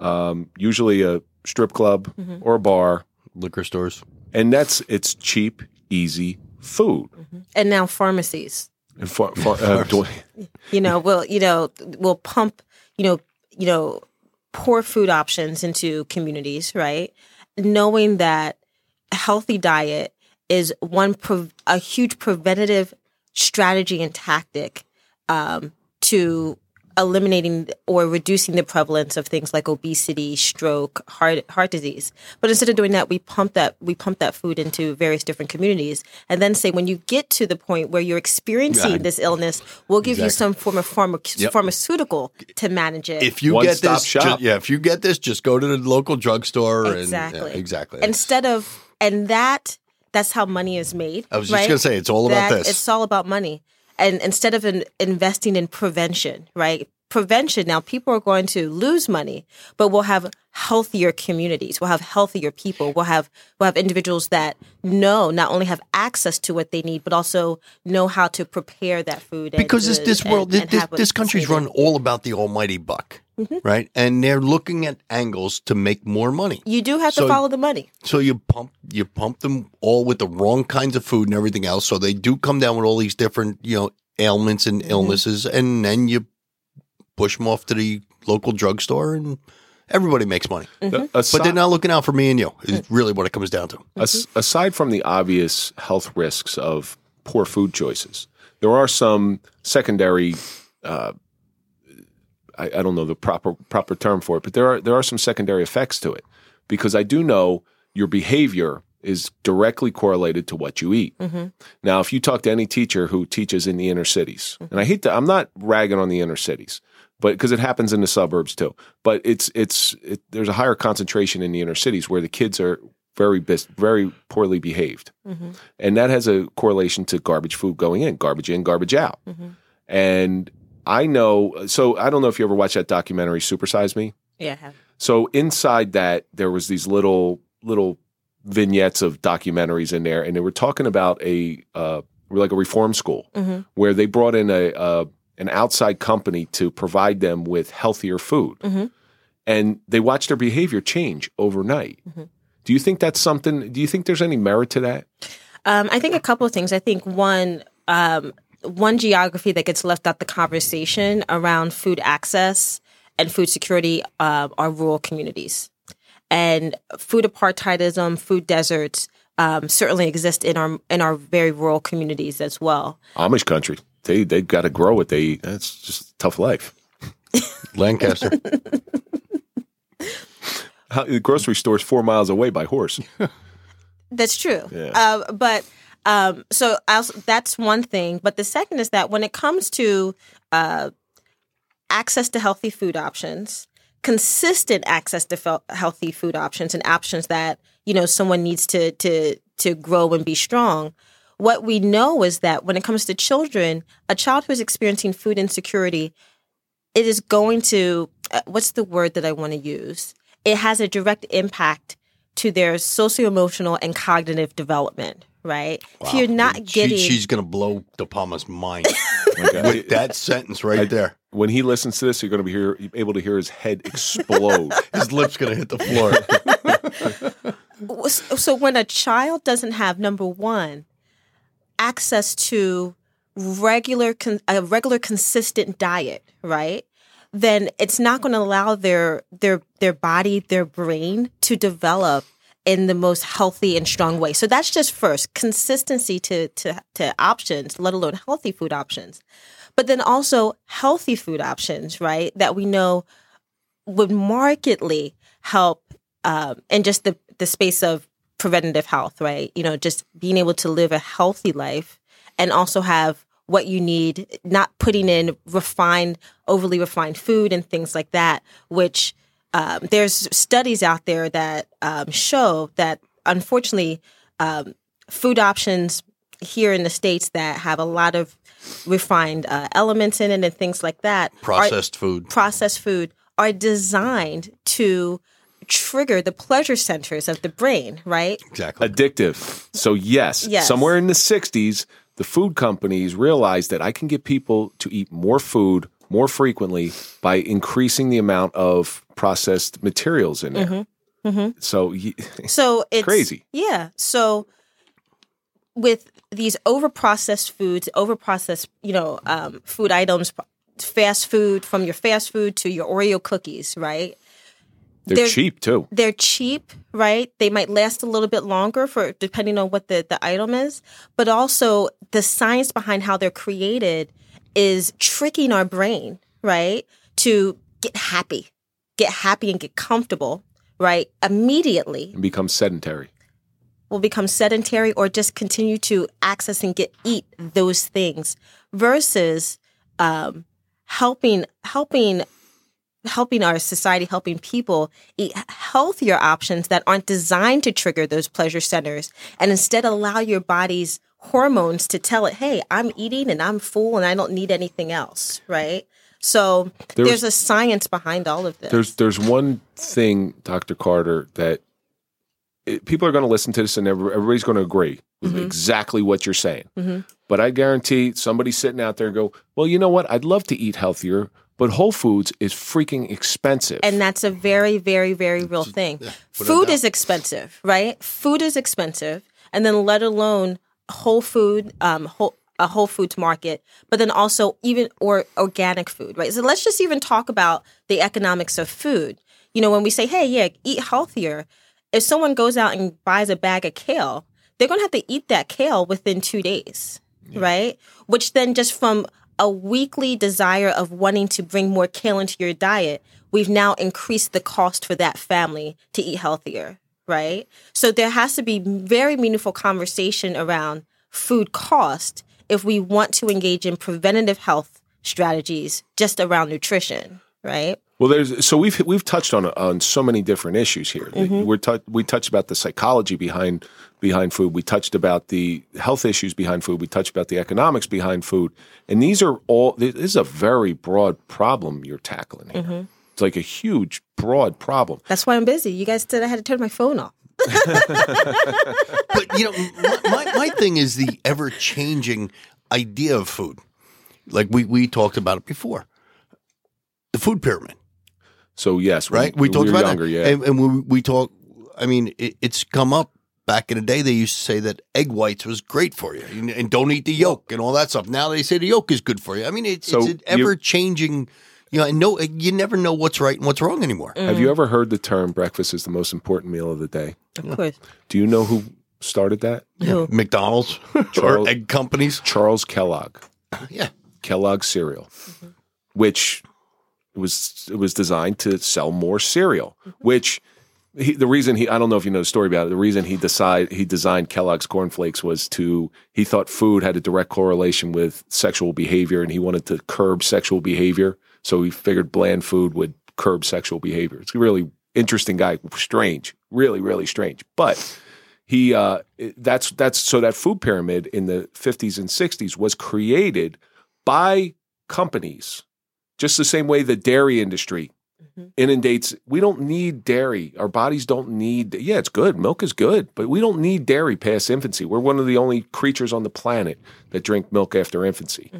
Speaker 2: um, usually a strip club or a bar,
Speaker 3: Liquor stores.
Speaker 2: And that's it's cheap, easy food.
Speaker 4: And now pharmacies.
Speaker 2: And for, for, uh, do-
Speaker 4: you know, will you know will pump you know you know poor food options into communities, right? Knowing that a healthy diet is one pre- a huge preventative strategy and tactic um, to eliminating or reducing the prevalence of things like obesity, stroke, heart heart disease. But instead of doing that, we pump that we pump that food into various different communities, and then say when you get to the point where you're experiencing
Speaker 3: Yeah.
Speaker 4: this illness, we'll give you some form of pharma-
Speaker 3: Yep.
Speaker 4: pharmaceutical to manage it.
Speaker 3: If you
Speaker 2: One
Speaker 3: get this,
Speaker 2: shop.
Speaker 3: ju- yeah, if you get this, just go to the local drugstore
Speaker 4: exactly,
Speaker 3: and yeah, exactly.
Speaker 4: Instead of and that that's how money is made.
Speaker 3: I was just
Speaker 4: right?
Speaker 3: gonna say, it's all about
Speaker 4: That-
Speaker 3: this.
Speaker 4: It's all about money. And instead of in, investing in prevention, right? Prevention, now people are going to lose money, but we'll have healthier communities. We'll have healthier people. We'll have we'll have individuals that know not only have access to what they need, but also know how to prepare that food. and
Speaker 3: because this
Speaker 4: to-
Speaker 3: this
Speaker 4: and-
Speaker 3: world this
Speaker 4: and
Speaker 3: this,
Speaker 4: have
Speaker 3: this
Speaker 4: is
Speaker 3: country's run all about the almighty buck. Mm-hmm. right? And they're looking at angles to make more money.
Speaker 4: You do have
Speaker 3: So-
Speaker 4: to follow the money.
Speaker 3: So you pump you pump them all with the wrong kinds of food and everything else. So they do come down with all these different you know ailments and mm-hmm. illnesses, and then you push them off to the local drugstore, and everybody makes money. Mm-hmm.
Speaker 2: The-
Speaker 3: But
Speaker 2: aside-
Speaker 3: they're not looking out for me and you. Is mm. really what it comes down to.
Speaker 2: As, aside from the obvious health risks of poor food choices, there are some secondary. Uh, I, I don't know the proper proper term for it, but there are there are some secondary effects to it because I do know your behavior is directly correlated to what you eat. Mm-hmm. Now, if you talk to any teacher who teaches in the inner cities, mm-hmm. and I hate to, I'm not ragging on the inner cities, but because it happens in the suburbs too. But it's it's it, there's a higher concentration in the inner cities where the kids are very bis- very poorly behaved, mm-hmm. and that has a correlation to garbage food going in, garbage in, garbage out. And I know, so I don't know if you ever watched that documentary, Supersize Me.
Speaker 4: Yeah. I have.
Speaker 2: So inside that, there was these little little vignettes of documentaries in there, and they were talking about a uh, like a reform school where they brought in a, a an outside company to provide them with healthier food, and they watched their behavior change overnight. Do you think that's something? Do you think there's any merit to that?
Speaker 4: Um, I think a couple of things. I think one, um, one geography that gets left out the conversation around food access and food security uh, are rural communities, and food apartheidism, food deserts um, certainly exist in our in our very rural communities as well.
Speaker 2: Amish country, they they got to grow what they eat. That's just a tough life. <laughs>
Speaker 3: Lancaster.
Speaker 2: How, the grocery store is four miles away by horse.
Speaker 4: That's true.
Speaker 2: Yeah.
Speaker 4: Uh, but um, so that's one thing. But the second is that when it comes to uh, access to healthy food options, consistent access to healthy food options, and options that you know someone needs to to to grow and be strong. What we know is that when it comes to children, a child who is experiencing food insecurity, it is going to uh, what's the word that I want to use? It has a direct impact to their socio emotional and cognitive development. Right? If you're not getting,
Speaker 3: She, she's going to blow De Palma's mind <laughs>
Speaker 2: Okay.
Speaker 3: with that sentence right there.
Speaker 2: when he listens to this, you're going to be hear, able to hear his head explode. <laughs>
Speaker 3: His lips going to hit the floor. <laughs>
Speaker 4: so when a child doesn't have number one access to regular con- a regular consistent diet right then it's not going to allow their their their body their brain to develop in the most healthy and strong way so that's just first consistency to to to options let alone healthy food options but then also healthy food options right that we know would markedly help um, in just the, the space of preventative health, right? You know, just being able to live a healthy life and also have what you need, not putting in refined, overly refined food and things like that, which um, there's studies out there that um, show that unfortunately, um, food options here in the States that have a lot of refined uh, elements in it and things like that are-
Speaker 3: Processed food.
Speaker 4: processed food are designed to trigger the pleasure centers of the brain, right?
Speaker 3: Exactly.
Speaker 2: Addictive. So, yes,
Speaker 4: Yes.
Speaker 2: somewhere in the 60s, the food companies realized that I can get people to eat more food more frequently by increasing the amount of processed materials in there. So, <laughs>
Speaker 4: So it's
Speaker 2: Crazy.
Speaker 4: Yeah. So with these overprocessed foods, overprocessed, you know, um, food items, fast food from your fast food to your Oreo cookies, right?
Speaker 2: they're,
Speaker 4: They're-
Speaker 2: cheap too.
Speaker 4: they're cheap, right? They might last a little bit longer for depending on what the, the item is, but also the science behind how they're created is tricking our brain, right? To get happy, get happy and get comfortable, right? Immediately
Speaker 2: And become sedentary.
Speaker 4: will become sedentary or just continue to access and get eat those things versus um, helping helping helping our society helping people eat healthier options that aren't designed to trigger those pleasure centers and instead allow your body's hormones to tell it hey i'm eating and i'm full and i don't need anything else right so
Speaker 2: There's-
Speaker 4: there's, a science behind all of this
Speaker 2: There's there's one thing, Dr. Carter, that it, people are going to listen to this and everybody's going to agree with
Speaker 4: Mm-hmm.
Speaker 2: exactly what you're saying. But I guarantee somebody's sitting out there and go, well, you know what? I'd love to eat healthier, but Whole Foods is freaking expensive.
Speaker 4: And that's a very, very, very real thing. Food is expensive, right? Food is expensive. And then let alone whole food, um, whole, a Whole Foods market, but then also even or organic food, right? So let's just even talk about the economics of food. You know, when we say, hey, yeah, eat healthier, if someone goes out and buys a bag of kale, they're going to have to eat that kale within two days, right? Which then just from a weekly desire of wanting to bring more kale into your diet, we've now increased the cost for that family to eat healthier, right? So there has to be very meaningful conversation around food cost if we want to engage in preventative health strategies just around nutrition, right?
Speaker 2: Well, there's so we've we've touched on on so many different issues here. Mm-hmm. We're tou- we touched about the psychology behind behind food. We touched about the health issues behind food. We touched about the economics behind food. And these are all. This is a very broad problem you're tackling here. Mm-hmm. It's like a huge, broad problem.
Speaker 4: That's why I'm busy. You guys said I had to turn my phone off.
Speaker 3: But you know, my, my, my thing is the ever changing idea of food. Like we we talked about it before, the food pyramid,
Speaker 2: So yes,
Speaker 3: right? We
Speaker 2: when
Speaker 3: talked
Speaker 2: were
Speaker 3: about
Speaker 2: younger.
Speaker 3: it,
Speaker 2: Yeah,
Speaker 3: and, and we we talk. I mean, it, it's come up back in the day. They used to say that egg whites was great for you, and, and don't eat the yolk and all that stuff. Now they say the yolk is good for you. I mean, it's,
Speaker 2: So
Speaker 3: it's an ever changing. You know, and no, you never know what's right and what's wrong anymore.
Speaker 2: Have you ever heard the term "breakfast is the most important meal of the day"?
Speaker 4: Of course.
Speaker 2: Do you know who started that?
Speaker 4: Who?
Speaker 3: McDonald's <laughs>
Speaker 2: Charles-
Speaker 3: or egg companies.
Speaker 2: Charles Kellogg. <clears throat>
Speaker 3: Yeah,
Speaker 2: Kellogg cereal, which was it was designed to sell more cereal. Which he, the reason he I don't know if you know the story about it. The reason he decide he designed Kellogg's cornflakes was to he thought food had a direct correlation with sexual behavior, and he wanted to curb sexual behavior. So he figured bland food would curb sexual behavior. It's a really interesting guy, strange, really really strange, but he uh, that's that's so that food pyramid in the 50s and 60s was created by companies just the same way the dairy industry inundates. We don't need dairy. Our bodies don't need yeah it's good. Milk is good but we don't need dairy past infancy. We're one of the only creatures on the planet that drink milk after infancy.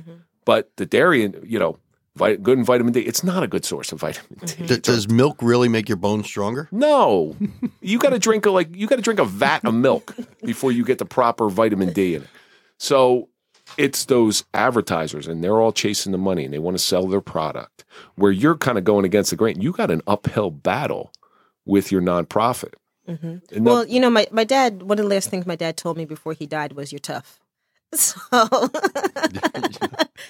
Speaker 2: But the dairy you know vit- good in vitamin d it's not a good source of vitamin d
Speaker 3: D- does milk really make your bones stronger?
Speaker 2: no, you got to drink a like you got to drink a vat of milk before you get the proper vitamin D in it. So it's those advertisers, and they're all chasing the money, and they want to sell their product. Where you're kind of going against the grain, you got an uphill battle with your nonprofit. Mm-hmm. And that-
Speaker 4: Well, you know, my, my dad, one of the last things my dad told me before he died was, You're tough. <laughs> So <laughs>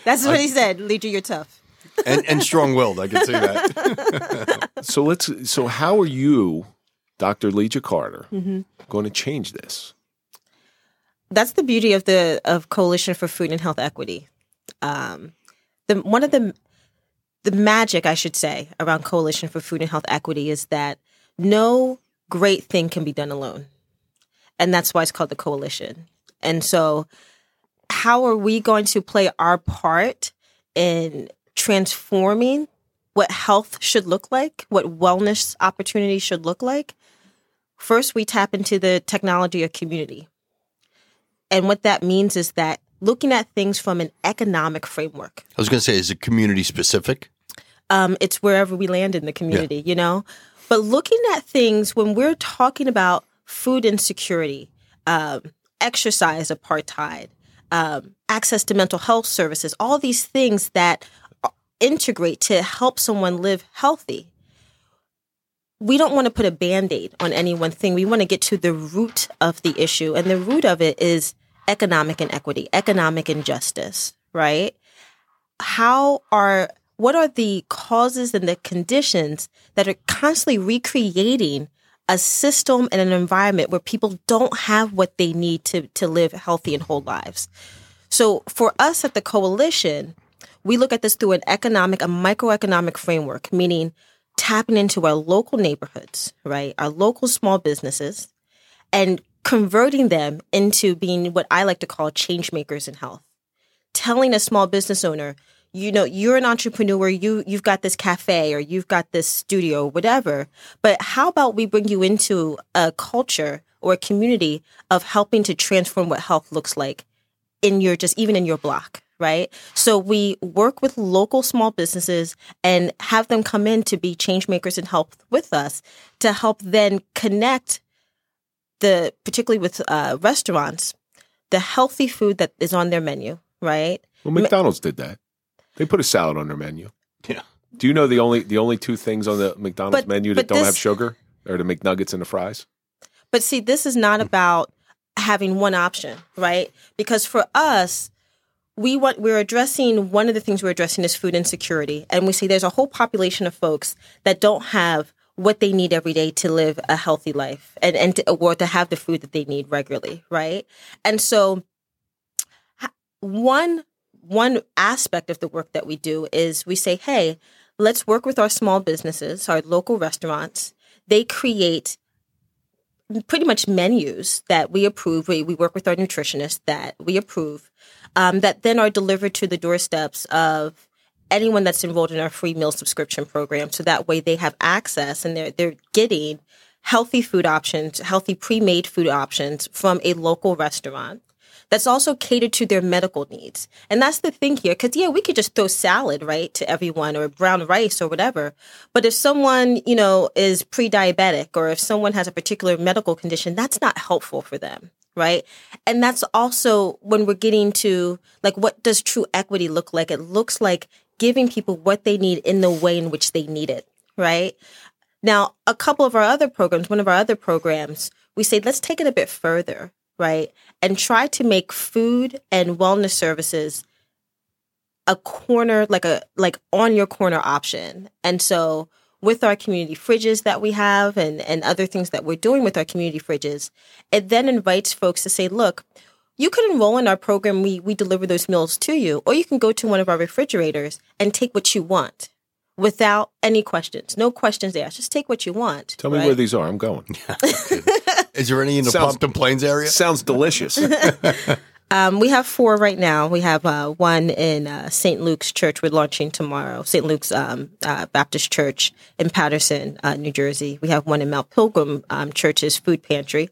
Speaker 4: that's what he said. Leeja, you're tough.
Speaker 3: And and strong willed, I can see that. <laughs>
Speaker 2: so let's. So how are you, Dr. Leeja Carter, going to change this?
Speaker 4: that's the beauty of the of Coalition for Food and Health Equity. Um, the one of the the magic, I should say, around Coalition for Food and Health Equity is that no great thing can be done alone, and that's why it's called the coalition. And so, how are we going to play our part in transforming what health should look like, what wellness opportunities should look like? First, we tap into the technology of community. And what that means is that looking at things from an economic framework.
Speaker 3: I was going to say, is it community specific?
Speaker 4: Um, it's wherever we land in the community, you know? But looking at things when we're talking about food insecurity, um, exercise apartheid, um, access to mental health services, all these things that integrate to help someone live healthy. We don't want to put a band aid on any one thing. We want to get to the root of the issue. And the root of it is economic inequity, economic injustice, right? How are, what are the causes and the conditions that are constantly recreating a system and an environment where people don't have what they need to, to live healthy and whole lives? So for us at the coalition, we look at this through an economic, a microeconomic framework, meaning tapping into our local neighborhoods, right? Our local small businesses and converting them into being what I like to call change makers in health. Telling a small business owner, you know, you're an entrepreneur, you you've got this cafe or you've got this studio, whatever. But how about we bring you into a culture or a community of helping to transform what health looks like in your just even in your block, right? So we work with local small businesses and have them come in to be change makers and help with us to help then connect the, particularly with uh, restaurants, the healthy food that is on their menu, right?
Speaker 2: Well, McDonald's did that. They put a salad on their menu.
Speaker 3: Yeah.
Speaker 2: Do you know the only the only two things on the McDonald's
Speaker 4: But-
Speaker 2: menu that
Speaker 4: but
Speaker 2: don't
Speaker 4: this-
Speaker 2: have sugar are the McNuggets and the fries?
Speaker 4: But see, this is not about having one option, right? Because for us, we want we're addressing one of the things we're addressing is food insecurity, and we see there's a whole population of folks that don't have what they need every day to live a healthy life and and to, or to have the food that they need regularly, right? And so, one one aspect of the work that we do is we say, hey, let's work with our small businesses, our local restaurants. They create pretty much menus that we approve. We, we work with our nutritionists that we approve, um, that then are delivered to the doorsteps of anyone that's enrolled in our free meal subscription program. So that way they have access and they're they're getting healthy food options, healthy pre-made food options from a local restaurant. That's also catered to their medical needs. And that's the thing here. Cause yeah, we could just throw salad, right, to everyone or brown rice or whatever. But if someone, you know, is pre-diabetic or if someone has a particular medical condition, that's not helpful for them. Right. And that's also when we're getting to like, what does true equity look like? It looks like giving people what they need in the way in which they need it. Right. Now, a couple of our other programs, one of our other programs, we say, let's take it a bit further, right? And try to make food and wellness services a corner, like a like on your corner option. And so with our community fridges that we have and, and other things that we're doing with our community fridges, it then invites folks to say, look, you could enroll in our program. We we deliver those meals to you, or you can go to one of our refrigerators and take what you want without any questions. No questions asked. Just take what you want.
Speaker 2: Tell me where these are. I'm going. <laughs>
Speaker 3: Is there any in the
Speaker 2: Sounds-
Speaker 3: Pompton Plains area?
Speaker 2: Sounds delicious. <laughs> <laughs>
Speaker 4: Um, we have four right now. We have uh, one in uh, St. Luke's Church. We're launching tomorrow. St. Luke's um, uh, Baptist Church in Paterson, uh, New Jersey. We have one in Mount Pilgrim um, Church's Food Pantry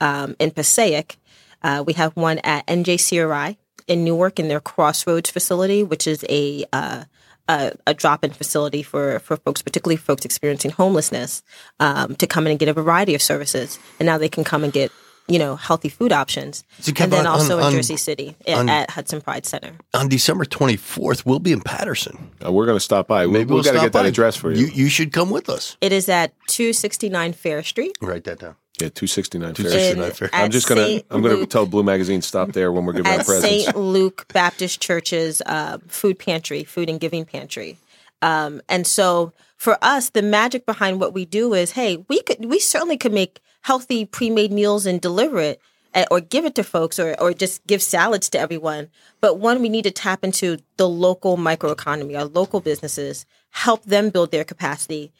Speaker 4: um, in Passaic. Uh, we have one at NJCRI in Newark in their Crossroads facility, which is a uh, a, a drop-in facility for for folks, particularly folks experiencing homelessness, um, to come in and get a variety of services, and now they can come and get you know healthy food options.
Speaker 3: So,
Speaker 4: and then
Speaker 3: on-
Speaker 4: also
Speaker 3: on-
Speaker 4: in Jersey City at,
Speaker 3: on-
Speaker 4: at Hudson Pride Center.
Speaker 3: On December 24th, we'll be in Paterson.
Speaker 2: Uh, we're going to stop by.
Speaker 3: Maybe
Speaker 2: we
Speaker 3: we'll
Speaker 2: got to
Speaker 3: stop
Speaker 2: get that address for you.
Speaker 3: You, you should come with us.
Speaker 4: It is at 269 Fair Street.
Speaker 3: Write that down.
Speaker 2: Yeah, two sixty nine.
Speaker 3: 269 Fair.
Speaker 2: I'm just gonna.
Speaker 4: Saint
Speaker 2: I'm gonna
Speaker 4: Luke-
Speaker 2: tell Blue Magazine stop there when we're giving our
Speaker 4: at
Speaker 2: presents.
Speaker 4: St. Luke Baptist Church's uh, food pantry, food and giving pantry. Um, and so for us, the magic behind what we do is, hey, we could, we certainly could make healthy pre-made meals and deliver it uh, or give it to folks or, or just give salads to everyone. But one, we need to tap into the local microeconomy, our local businesses, help them build their capacity,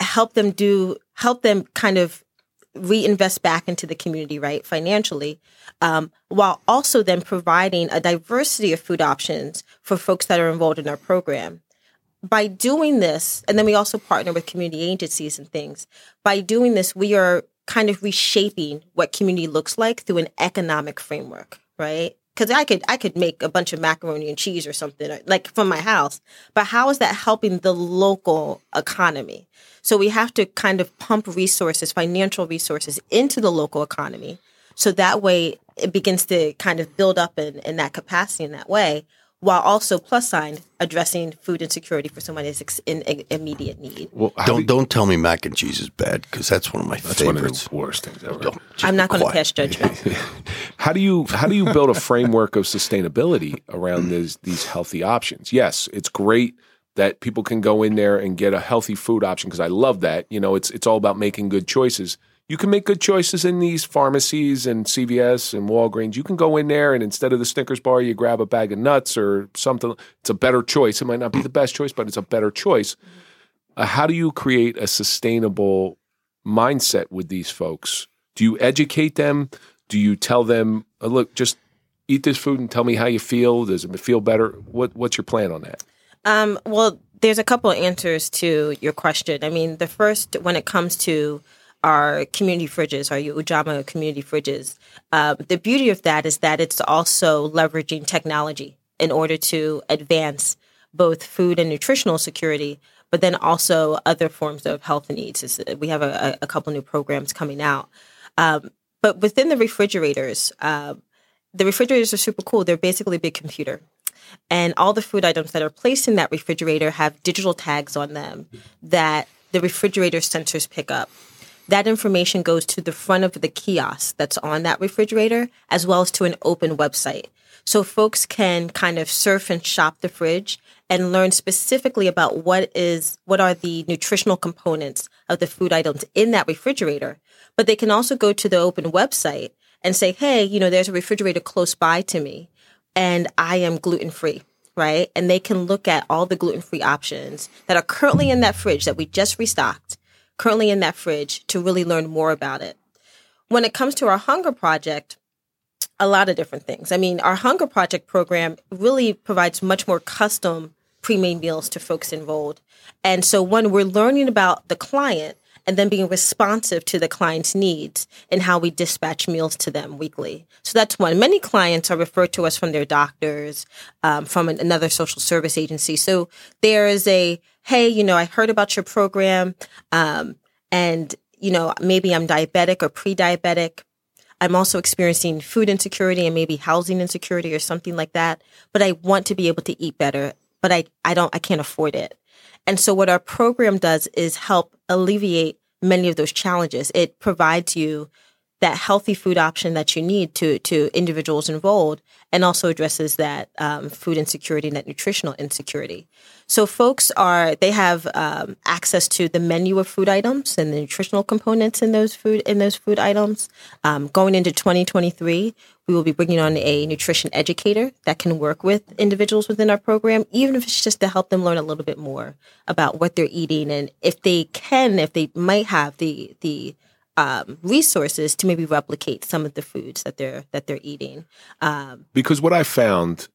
Speaker 4: help them do, help them kind of reinvest back into the community, right, financially, um, while also then providing a diversity of food options for folks that are involved in our program. By doing this, and then we also partner with community agencies and things. By doing this, we are kind of reshaping what community looks like through an economic framework, right? Because I could I could make a bunch of macaroni and cheese or something uh, like from my house, but how is that helping the local economy? So we have to kind of pump resources, financial resources into the local economy. So that way it begins to kind of build up in, in that capacity in that way, while also plus sign addressing food insecurity for someone that's ex- in, in immediate need.
Speaker 2: Well,
Speaker 3: Don't
Speaker 2: do-
Speaker 3: don't tell me mac and cheese is bad because that's one of my
Speaker 2: That's one of
Speaker 3: favorites.
Speaker 2: the worst things ever.
Speaker 3: Just
Speaker 4: I'm not going to pass judgment. <laughs> <laughs>
Speaker 2: How do you how do you build a framework of sustainability around these these healthy options? Yes, it's great that people can go in there and get a healthy food option because I love that. You know, it's it's all about making good choices. You can make good choices in these pharmacies and CVS and Walgreens. You can go in there and instead of the Snickers bar, you grab a bag of nuts or something. It's a better choice. It might not be the best choice, but it's a better choice. Uh, how do you create a sustainable mindset with these folks? Do you educate them? Do you tell them, uh, look, just eat this food and tell me how you feel? Does it feel better? What What's your plan on that?
Speaker 4: Um, well, there's a couple answers to your question. I mean, the first, when it comes to our community fridges, our Ujamaa community fridges, uh, the beauty of that is that it's also leveraging technology, in order to advance both food and nutritional security, but then also other forms of health needs. We have a, a couple new programs coming out. Um, but within the refrigerators, uh, the refrigerators are super cool. They're basically a big computer. And all the food items that are placed in that refrigerator have digital tags on them that the refrigerator sensors pick up. That information goes to the front of the kiosk that's on that refrigerator, as well as to an open website. So folks can kind of surf and shop the fridge and learn specifically about what is what are the nutritional components of the food items in that refrigerator. But they can also go to the open website and say, "Hey, you know, there's a refrigerator close by to me and I am gluten free." Right? And they can look at all the gluten free options that are currently in that fridge that we just restocked, currently in that fridge to really learn more about it. When it comes to our hunger project, a lot of different things. I mean, our Hunger Project program really provides much more custom pre made meals to folks enrolled. And so, one, we're learning about the client and then being responsive to the client's needs and how we dispatch meals to them weekly. So that's one. Many clients are referred to us from their doctors, um, from an, another social service agency. So there is a, hey, you know, I heard about your program, um, and you know, maybe I'm diabetic or pre-diabetic. I'm also experiencing food insecurity and maybe housing insecurity or something like that. But I want to be able to eat better, but I, I don't, I can't afford it. And so what our program does is help alleviate many of those challenges. It provides you that healthy food option that you need to to individuals enrolled and also addresses that um, food insecurity and that nutritional insecurity so folks are they have um, access to the menu of food items and the nutritional components in those food in those food items um, going into 2023 we will be bringing on a nutrition educator that can work with individuals within our program even if it's just to help them learn a little bit more about what they're eating and if they can if they might have the the um, resources to maybe replicate some of the foods that they're that they're eating. Um,
Speaker 2: because what I found,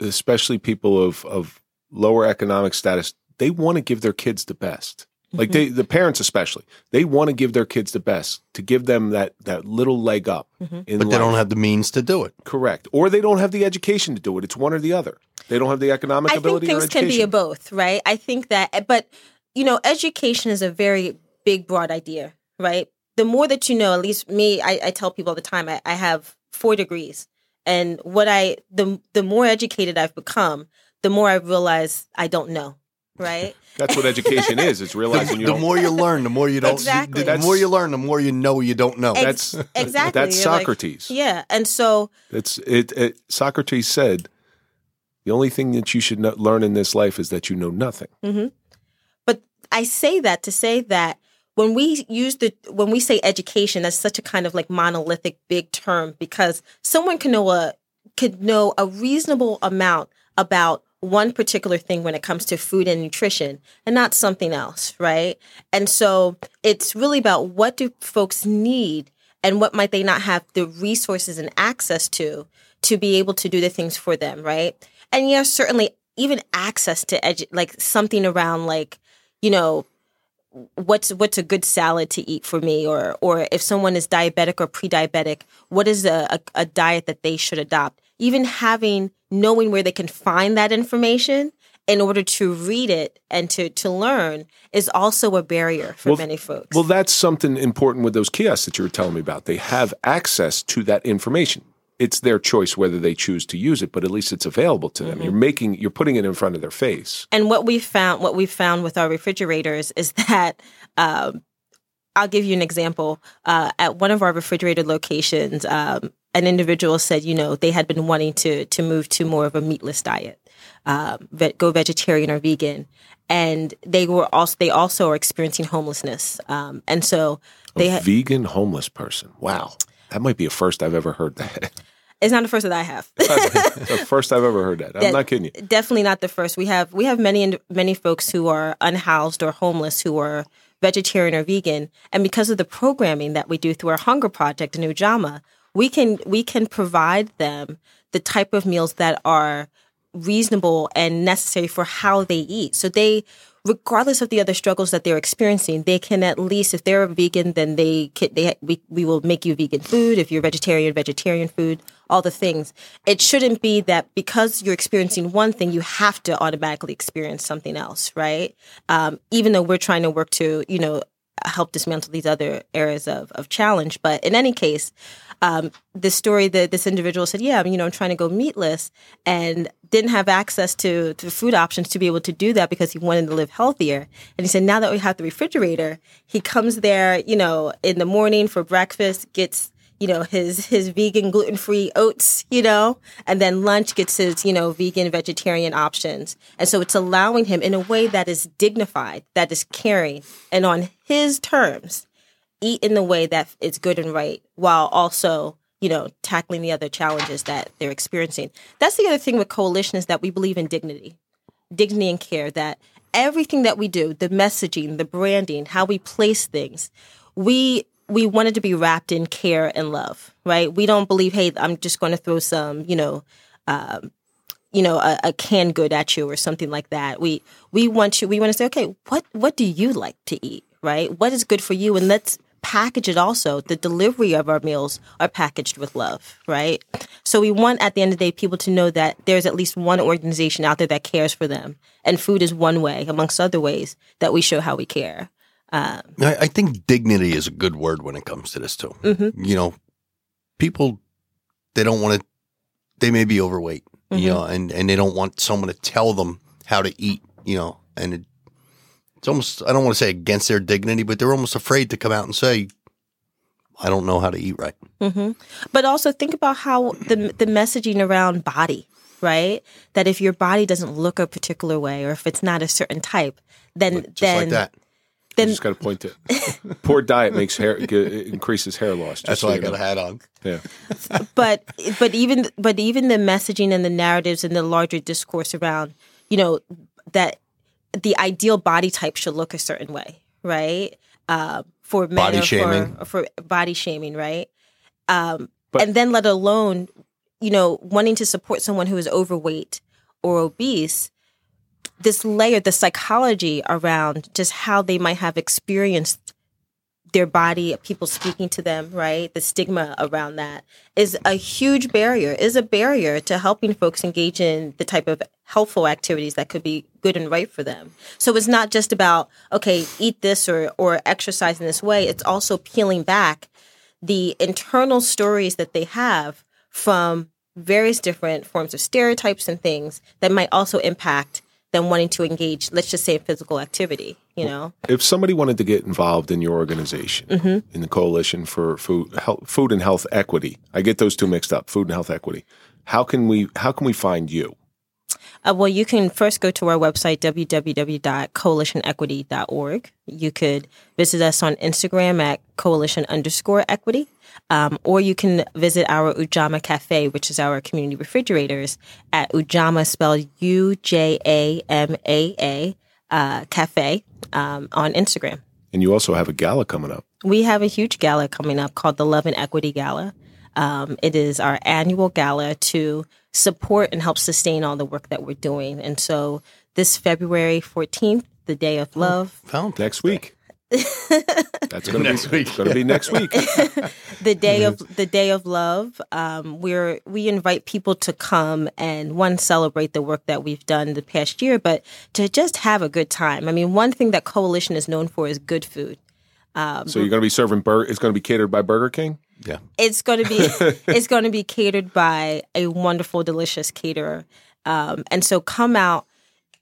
Speaker 2: especially people of of lower economic status, they want to give their kids the best. Like they, the parents especially, they want to give their kids the best to give them that that little leg up.
Speaker 4: Mm-hmm.
Speaker 2: In
Speaker 3: But they don't have the means to do it.
Speaker 2: correct, or they don't have the education to do it. It's one or the other. They don't have the economic
Speaker 4: I think
Speaker 2: ability or
Speaker 4: things can
Speaker 2: education.
Speaker 4: be a both, right? I think that, but you know, education is a very big, broad idea, right? The more that you know, at least me, I, I tell people all the time, I, I have four degrees, and what I the the more educated I've become, the more I realize I don't know, right? <laughs>
Speaker 2: That's what education is. It's realizing you
Speaker 3: the
Speaker 2: don't.
Speaker 3: more you learn, the more you don't.
Speaker 4: Exactly.
Speaker 3: The more you learn, the more you know you don't know.
Speaker 4: Ex-
Speaker 2: that's
Speaker 4: exactly.
Speaker 2: That's
Speaker 4: You're like-
Speaker 2: Socrates.
Speaker 4: yeah, and so
Speaker 2: It's it, it. Socrates said, "The only thing that you should know, learn in this life is that you know nothing." Mm-hmm.
Speaker 4: but I say that to say that when we use the when we say education, that's such a kind of like monolithic big term because someone can know a could know a reasonable amount about one particular thing when it comes to food and nutrition and not something else, right? And so it's really about what do folks need and what might they not have the resources and access to to be able to do the things for them, right? And yes, certainly even access to edu- like something around like, you know, what's what's a good salad to eat for me or or if someone is diabetic or pre-diabetic what is a, a, a diet that they should adopt even having knowing where they can find that information in order to read it and to to learn is also a barrier for
Speaker 2: Well,
Speaker 4: many folks
Speaker 2: Well, that's something important with those kiosks that you were telling me about. They have access to that information. It's their choice whether they choose to use it, but at least it's available to
Speaker 4: Mm-hmm.
Speaker 2: them. You're making, you're putting it in front of their face.
Speaker 4: And what we found, what we found with our refrigerators is <laughs> that um, I'll give you an example. Uh, at one of our refrigerated locations, um, an individual said, you know, they had been wanting to to move to more of a meatless diet, um, go vegetarian or vegan, and they were also they also are experiencing homelessness, um, and so they
Speaker 2: a
Speaker 4: had,
Speaker 2: vegan homeless person. Wow, that might be a first I've ever heard that.
Speaker 4: it's not the first that I have. <laughs>
Speaker 2: The first I've ever heard that. I'm
Speaker 4: That-
Speaker 2: not kidding you.
Speaker 4: definitely not the first. We have we have many many folks who are unhoused or homeless who are vegetarian or vegan, and because of the programming that we do through our Hunger Project in Ujamaa, we can we can provide them the type of meals that are reasonable and necessary for how they eat. So they regardless of the other struggles that they're experiencing, they can at least, if they're a vegan, then they can, they we, we will make you vegan food. If you're vegetarian, vegetarian food, all the things. It shouldn't be that because you're experiencing one thing, you have to automatically experience something else, right? Um, even though we're trying to work to, you know, help dismantle these other areas of, of challenge. But in any case, um, the story that this individual said, yeah, you know, I'm trying to go meatless and didn't have access to, to food options to be able to do that because he wanted to live healthier. And he said, now that we have the refrigerator, he comes there, you know, in the morning for breakfast, gets you know his his vegan gluten free oats you know? And then lunch gets his you know vegan vegetarian options. And so it's allowing him in a way that is dignified that is caring and on his terms eat in the way that is good and right while also you know tackling the other challenges that they're experiencing. That's the other thing with coalition is that we believe in dignity dignity and care that everything that we do the messaging the branding how we place things we we wanted to be wrapped in care and love, right? We don't believe, hey, I'm just going to throw some, you know, um, you know, a, a canned good at you or something like that. We we want you. We want to say, okay, what what do you like to eat, right? What is good for you, and let's package it also. The delivery of our meals are packaged with love, right? So we want at the end of the day people to know that there's at least one organization out there that cares for them, and food is one way, amongst other ways, that we show how we care.
Speaker 3: Um, I, I, think dignity is a good word when it comes to this too. Mm-hmm. You know, people they don't want to. They may be overweight, mm-hmm. you know, and and they don't want someone to tell them how to eat, you know, and it, it's almost I don't want to say against their dignity, but they're almost afraid to come out and say, "I don't know how to eat right."
Speaker 4: Mm-hmm. But also think about how the the messaging around body, right? That if your body doesn't look a particular way, or if it's not a certain type, then then
Speaker 2: like then you just got to point it. Poor diet makes hair increases hair loss.
Speaker 3: That's why I got know. a hat on.
Speaker 2: Yeah. <laughs>
Speaker 4: but but even but even the messaging and the narratives and the larger discourse around you know that the ideal body type should look a certain way, right? Uh, for men
Speaker 3: body
Speaker 4: or
Speaker 3: shaming.
Speaker 4: For, for body shaming, right? Um, but, and then let alone you know wanting to support someone who is overweight or obese this layer, the psychology around just how they might have experienced their body, people speaking to them, right? The stigma around that is a huge barrier, is a barrier to helping folks engage in the type of helpful activities that could be good and right for them. So it's not just about, okay, eat this or, or exercise in this way. It's also peeling back the internal stories that they have from various different forms of stereotypes and things that might also impact than wanting to engage, let's just say, physical activity. You know,
Speaker 2: if somebody wanted to get involved in your organization, mm-hmm. in the Coalition for Food, Health, Food and Health Equity, I get those two mixed up. Food and Health Equity. How can we? How can we find you?
Speaker 4: Uh, well, you can first go to our website, www.coalitionequity.org. You could visit us on Instagram at coalition underscore equity. Um, or you can visit our Ujamaa Cafe, which is our community refrigerators at Ujamaa, spelled U J A M A A uh, Cafe um, on Instagram.
Speaker 2: And you also have a gala coming up.
Speaker 4: We have a huge gala coming up called the Love and Equity Gala. Um, it is our annual gala to support and help sustain all the work that we're doing. And so this February 14th, the Day of Love.
Speaker 2: Found next week. That's going to be next be week. Going to be next week. <laughs>
Speaker 4: the day of the day of love. Um, we're we invite people to come and one celebrate the work that we've done the past year, but to just have a good time. I mean, one thing that Coalition is known for is good food.
Speaker 2: Um, so you're going to be serving burger. It's going to be catered by Burger King.
Speaker 3: Yeah,
Speaker 4: it's going to be <laughs> it's going to be catered by a wonderful, delicious caterer. Um, and so come out,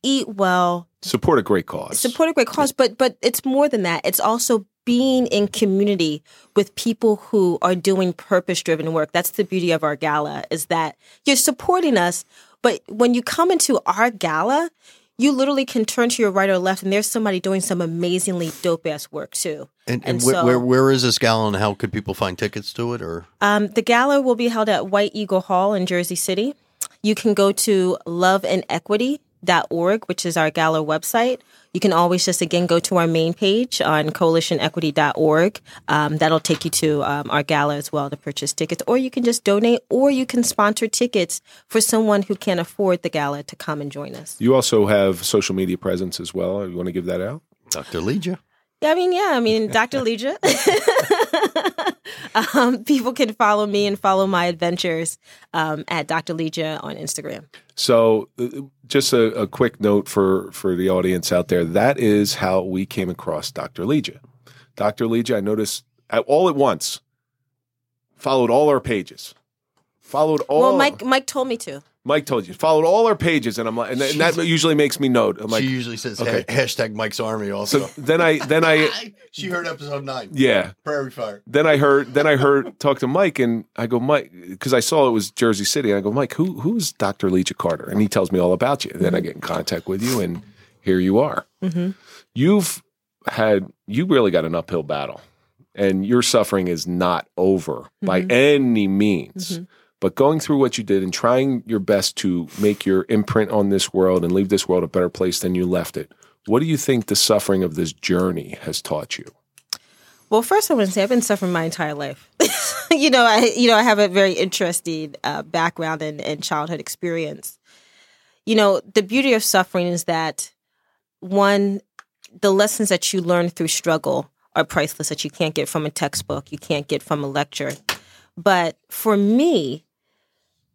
Speaker 4: eat well,
Speaker 2: support a great cause,
Speaker 4: support a great cause. But but it's more than that. It's also being in community with people who are doing purpose driven work. That's the beauty of our gala is that you're supporting us, but when you come into our gala, you literally can turn to your right or left and there's somebody doing some amazingly dope ass work too.
Speaker 3: And, and, and so, where, where is this gala and how could people find tickets to it or?
Speaker 4: Um, the gala will be held at White Eagle Hall in Jersey City. You can go to Love and Equity coalitionequity.org, which is our gala website. You can always just again go to our main page on coalitionequity.org. Um, that'll take you to um, our gala as well to purchase tickets, or you can just donate, or you can sponsor tickets for someone who can't afford the gala to come and join us.
Speaker 2: You also have social media presence as well. You want to give that out?
Speaker 3: Dr. Leeja.
Speaker 4: Yeah, I mean, yeah, I mean, Dr. Leeja. <laughs> um, people can follow me and follow my adventures um, at Dr. Leeja on Instagram.
Speaker 2: So, uh, just a, a, quick note for for the audience out there: that is how we came across Dr. Leeja. Dr. Leeja, I noticed at, all at once followed all our pages, followed all.
Speaker 4: Well, Mike Mike told me to.
Speaker 2: Mike told you followed all our pages, and I'm like, and, and that usually makes me note. I'm like,
Speaker 3: she usually says okay. hashtag Mike's Army. Also,
Speaker 2: so then I then I <laughs>
Speaker 3: she heard episode nine.
Speaker 2: Yeah,
Speaker 3: Prairie Fire.
Speaker 2: Then I heard then I heard talk to Mike, and I go Mike because I saw it was Jersey City. And I go Mike, who who's Dr. Leeja Carter? And he tells me all about you. And then I get in contact with you, and here you are.
Speaker 4: Mm-hmm.
Speaker 2: You've had you really got an uphill battle, and your suffering is not over mm-hmm. by any means. Mm-hmm but going through what you did and trying your best to make your imprint on this world and leave this world a better place than you left it, what do you think the suffering of this journey has taught you?
Speaker 4: Well, first I want to say I've been suffering my entire life. <laughs> you know, I you know I have a very interesting uh, background and, and childhood experience. You know, the beauty of suffering is that one, the lessons that you learn through struggle are priceless that you can't get from a textbook, you can't get from a lecture. But for me,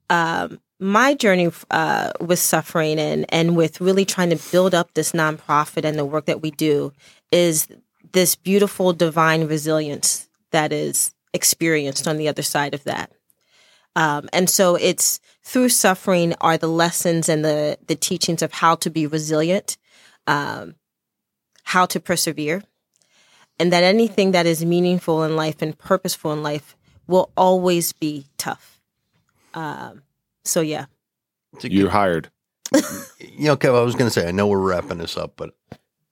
Speaker 4: um, my journey uh, with suffering and, and with really trying to build up this nonprofit and the work that we do is this beautiful divine resilience that is experienced on the other side of that. Um, and so it's through suffering are the lessons and the, the teachings of how to be resilient, um, how to persevere, and that anything that is meaningful in life and purposeful in life will always be tough. Um, so yeah.
Speaker 2: You're hired.
Speaker 3: you know, Kev, I was going to say, I know we're wrapping this up, but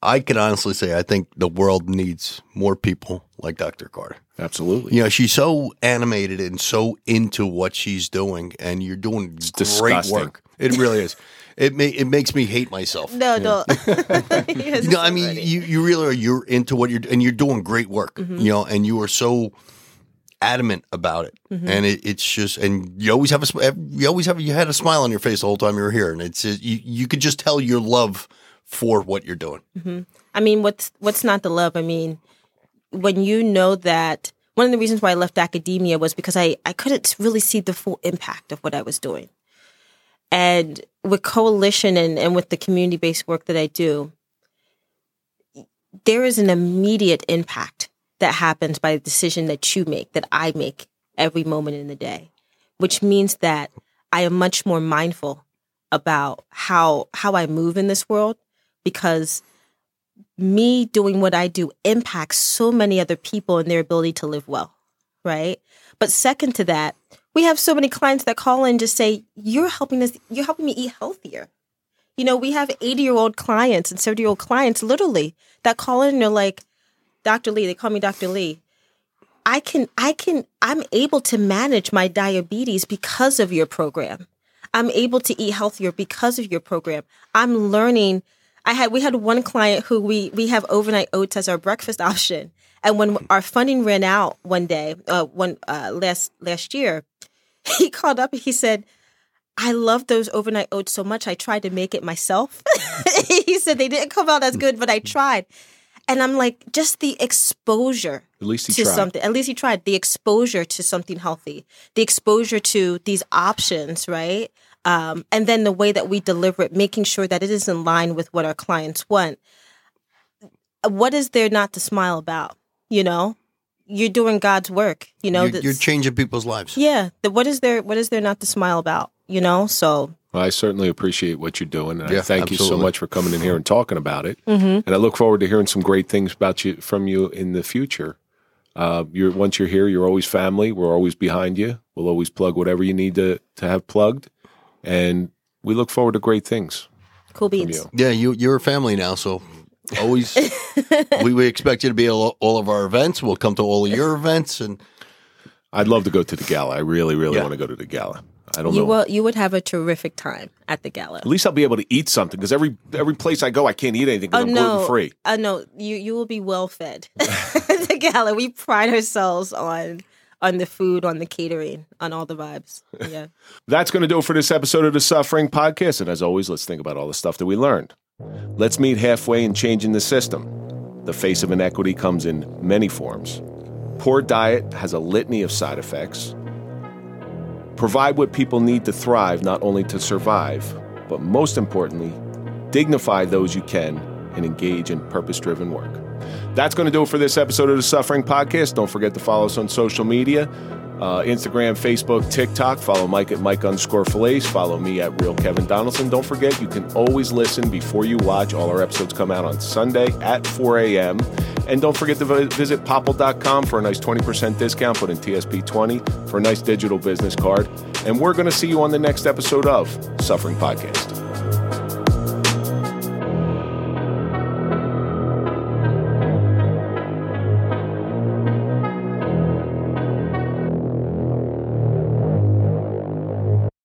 Speaker 3: I can honestly say I think the world needs more people like Dr. Carter.
Speaker 2: Absolutely.
Speaker 3: You know, she's so animated and so into what she's doing, and you're doing it's great disgusting. work. It really is. It may, it makes me hate myself.
Speaker 4: No, no. <laughs>
Speaker 3: you know, I mean, you, you really are. You're into what you're, doing and you're doing great work. Mm-hmm. You know, and you are so adamant about it, mm-hmm. and it, it's just and you always have a you always have you had a smile on your face the whole time you were here, and it's you you could just tell your love for what you're doing.
Speaker 4: Mm-hmm. I mean, what's what's not the love? I mean, when you know that one of the reasons why I left academia was because I I couldn't really see the full impact of what I was doing, and with coalition and and with the community based work that I do, there is an immediate impact that happens by the decision that you make, that I make every moment in the day, which means that I am much more mindful about how how I move in this world because me doing what I do impacts so many other people and their ability to live well, right? But second to that, we have so many clients that call in just say, "You're helping us. You're helping me eat healthier." You know, we have 80 year old clients and 70 year old clients literally that call in and they're like, Dr. Lee, they call me Dr. Lee. I can, I can, I'm able to manage my diabetes because of your program. I'm able to eat healthier because of your program. I'm learning. I had, we had one client who we, we have overnight oats as our breakfast <laughs> option. And when our funding ran out one day, uh, one, uh, last, last year, <laughs> he called up and he said, I love those overnight oats so much. I tried to make it myself. <laughs> he said they didn't come out as good, but I tried. And I'm like, just the exposure
Speaker 2: at least he
Speaker 4: to
Speaker 2: tried.
Speaker 4: something. At least he tried. The exposure to something healthy, the exposure to these options, right? Um, and then the way that we deliver it, making sure that it is in line with what our clients want. What is there not to smile about? You know, you're doing God's work. You know,
Speaker 3: you're, you're changing people's lives.
Speaker 4: Yeah. The, what is there? What is there not to smile about? You know, so
Speaker 2: well, I certainly appreciate what you're doing, and yeah, I thank absolutely. you so much for coming in here and talking about it. Mm-hmm. And I look forward to hearing some great things about you from you in the future. Uh, you're once you're here, you're always family. We're always behind you. We'll always plug whatever you need to to have plugged, and we look forward to great things.
Speaker 4: Cool beats.
Speaker 3: You. Yeah, you you're a family now, so always <laughs> we, we expect you to be at all of our events. We'll come to all of your events, and
Speaker 2: I'd love to go to the gala. I really, really yeah. want to go to the gala. I don't
Speaker 4: You
Speaker 2: know.
Speaker 4: will. You would have a terrific time at the gala.
Speaker 2: At least I'll be able to eat something because every every place I go, I can't eat anything because
Speaker 4: Oh
Speaker 2: I'm
Speaker 4: no!
Speaker 2: gluten free.
Speaker 4: Uh, no, you you will be well fed. <laughs> at the gala, we pride ourselves on on the food, on the catering, on all the vibes. <laughs> Yeah.
Speaker 2: That's going to do it for this episode of the Suffering Podcast. And as always, let's think about all the stuff that we learned. Let's meet halfway in changing the system. The face of inequity comes in many forms. Poor diet has a litany of side effects. Provide what people need to thrive, not only to survive, but most importantly, dignify those you can and engage in purpose driven work. That's going to do it for this episode of the Suffering Podcast. Don't forget to follow us on social media uh, Instagram, Facebook, TikTok. Follow Mike at Mike underscore Fillets. Follow me at Real Kevin Donaldson. Don't forget, you can always listen before you watch. All our episodes come out on Sunday at 4 a.m. And don't forget to vi- visit popple.com for a nice 20% discount. Put in TSP20 for a nice digital business card. And we're going to see you on the next episode of Suffering Podcast.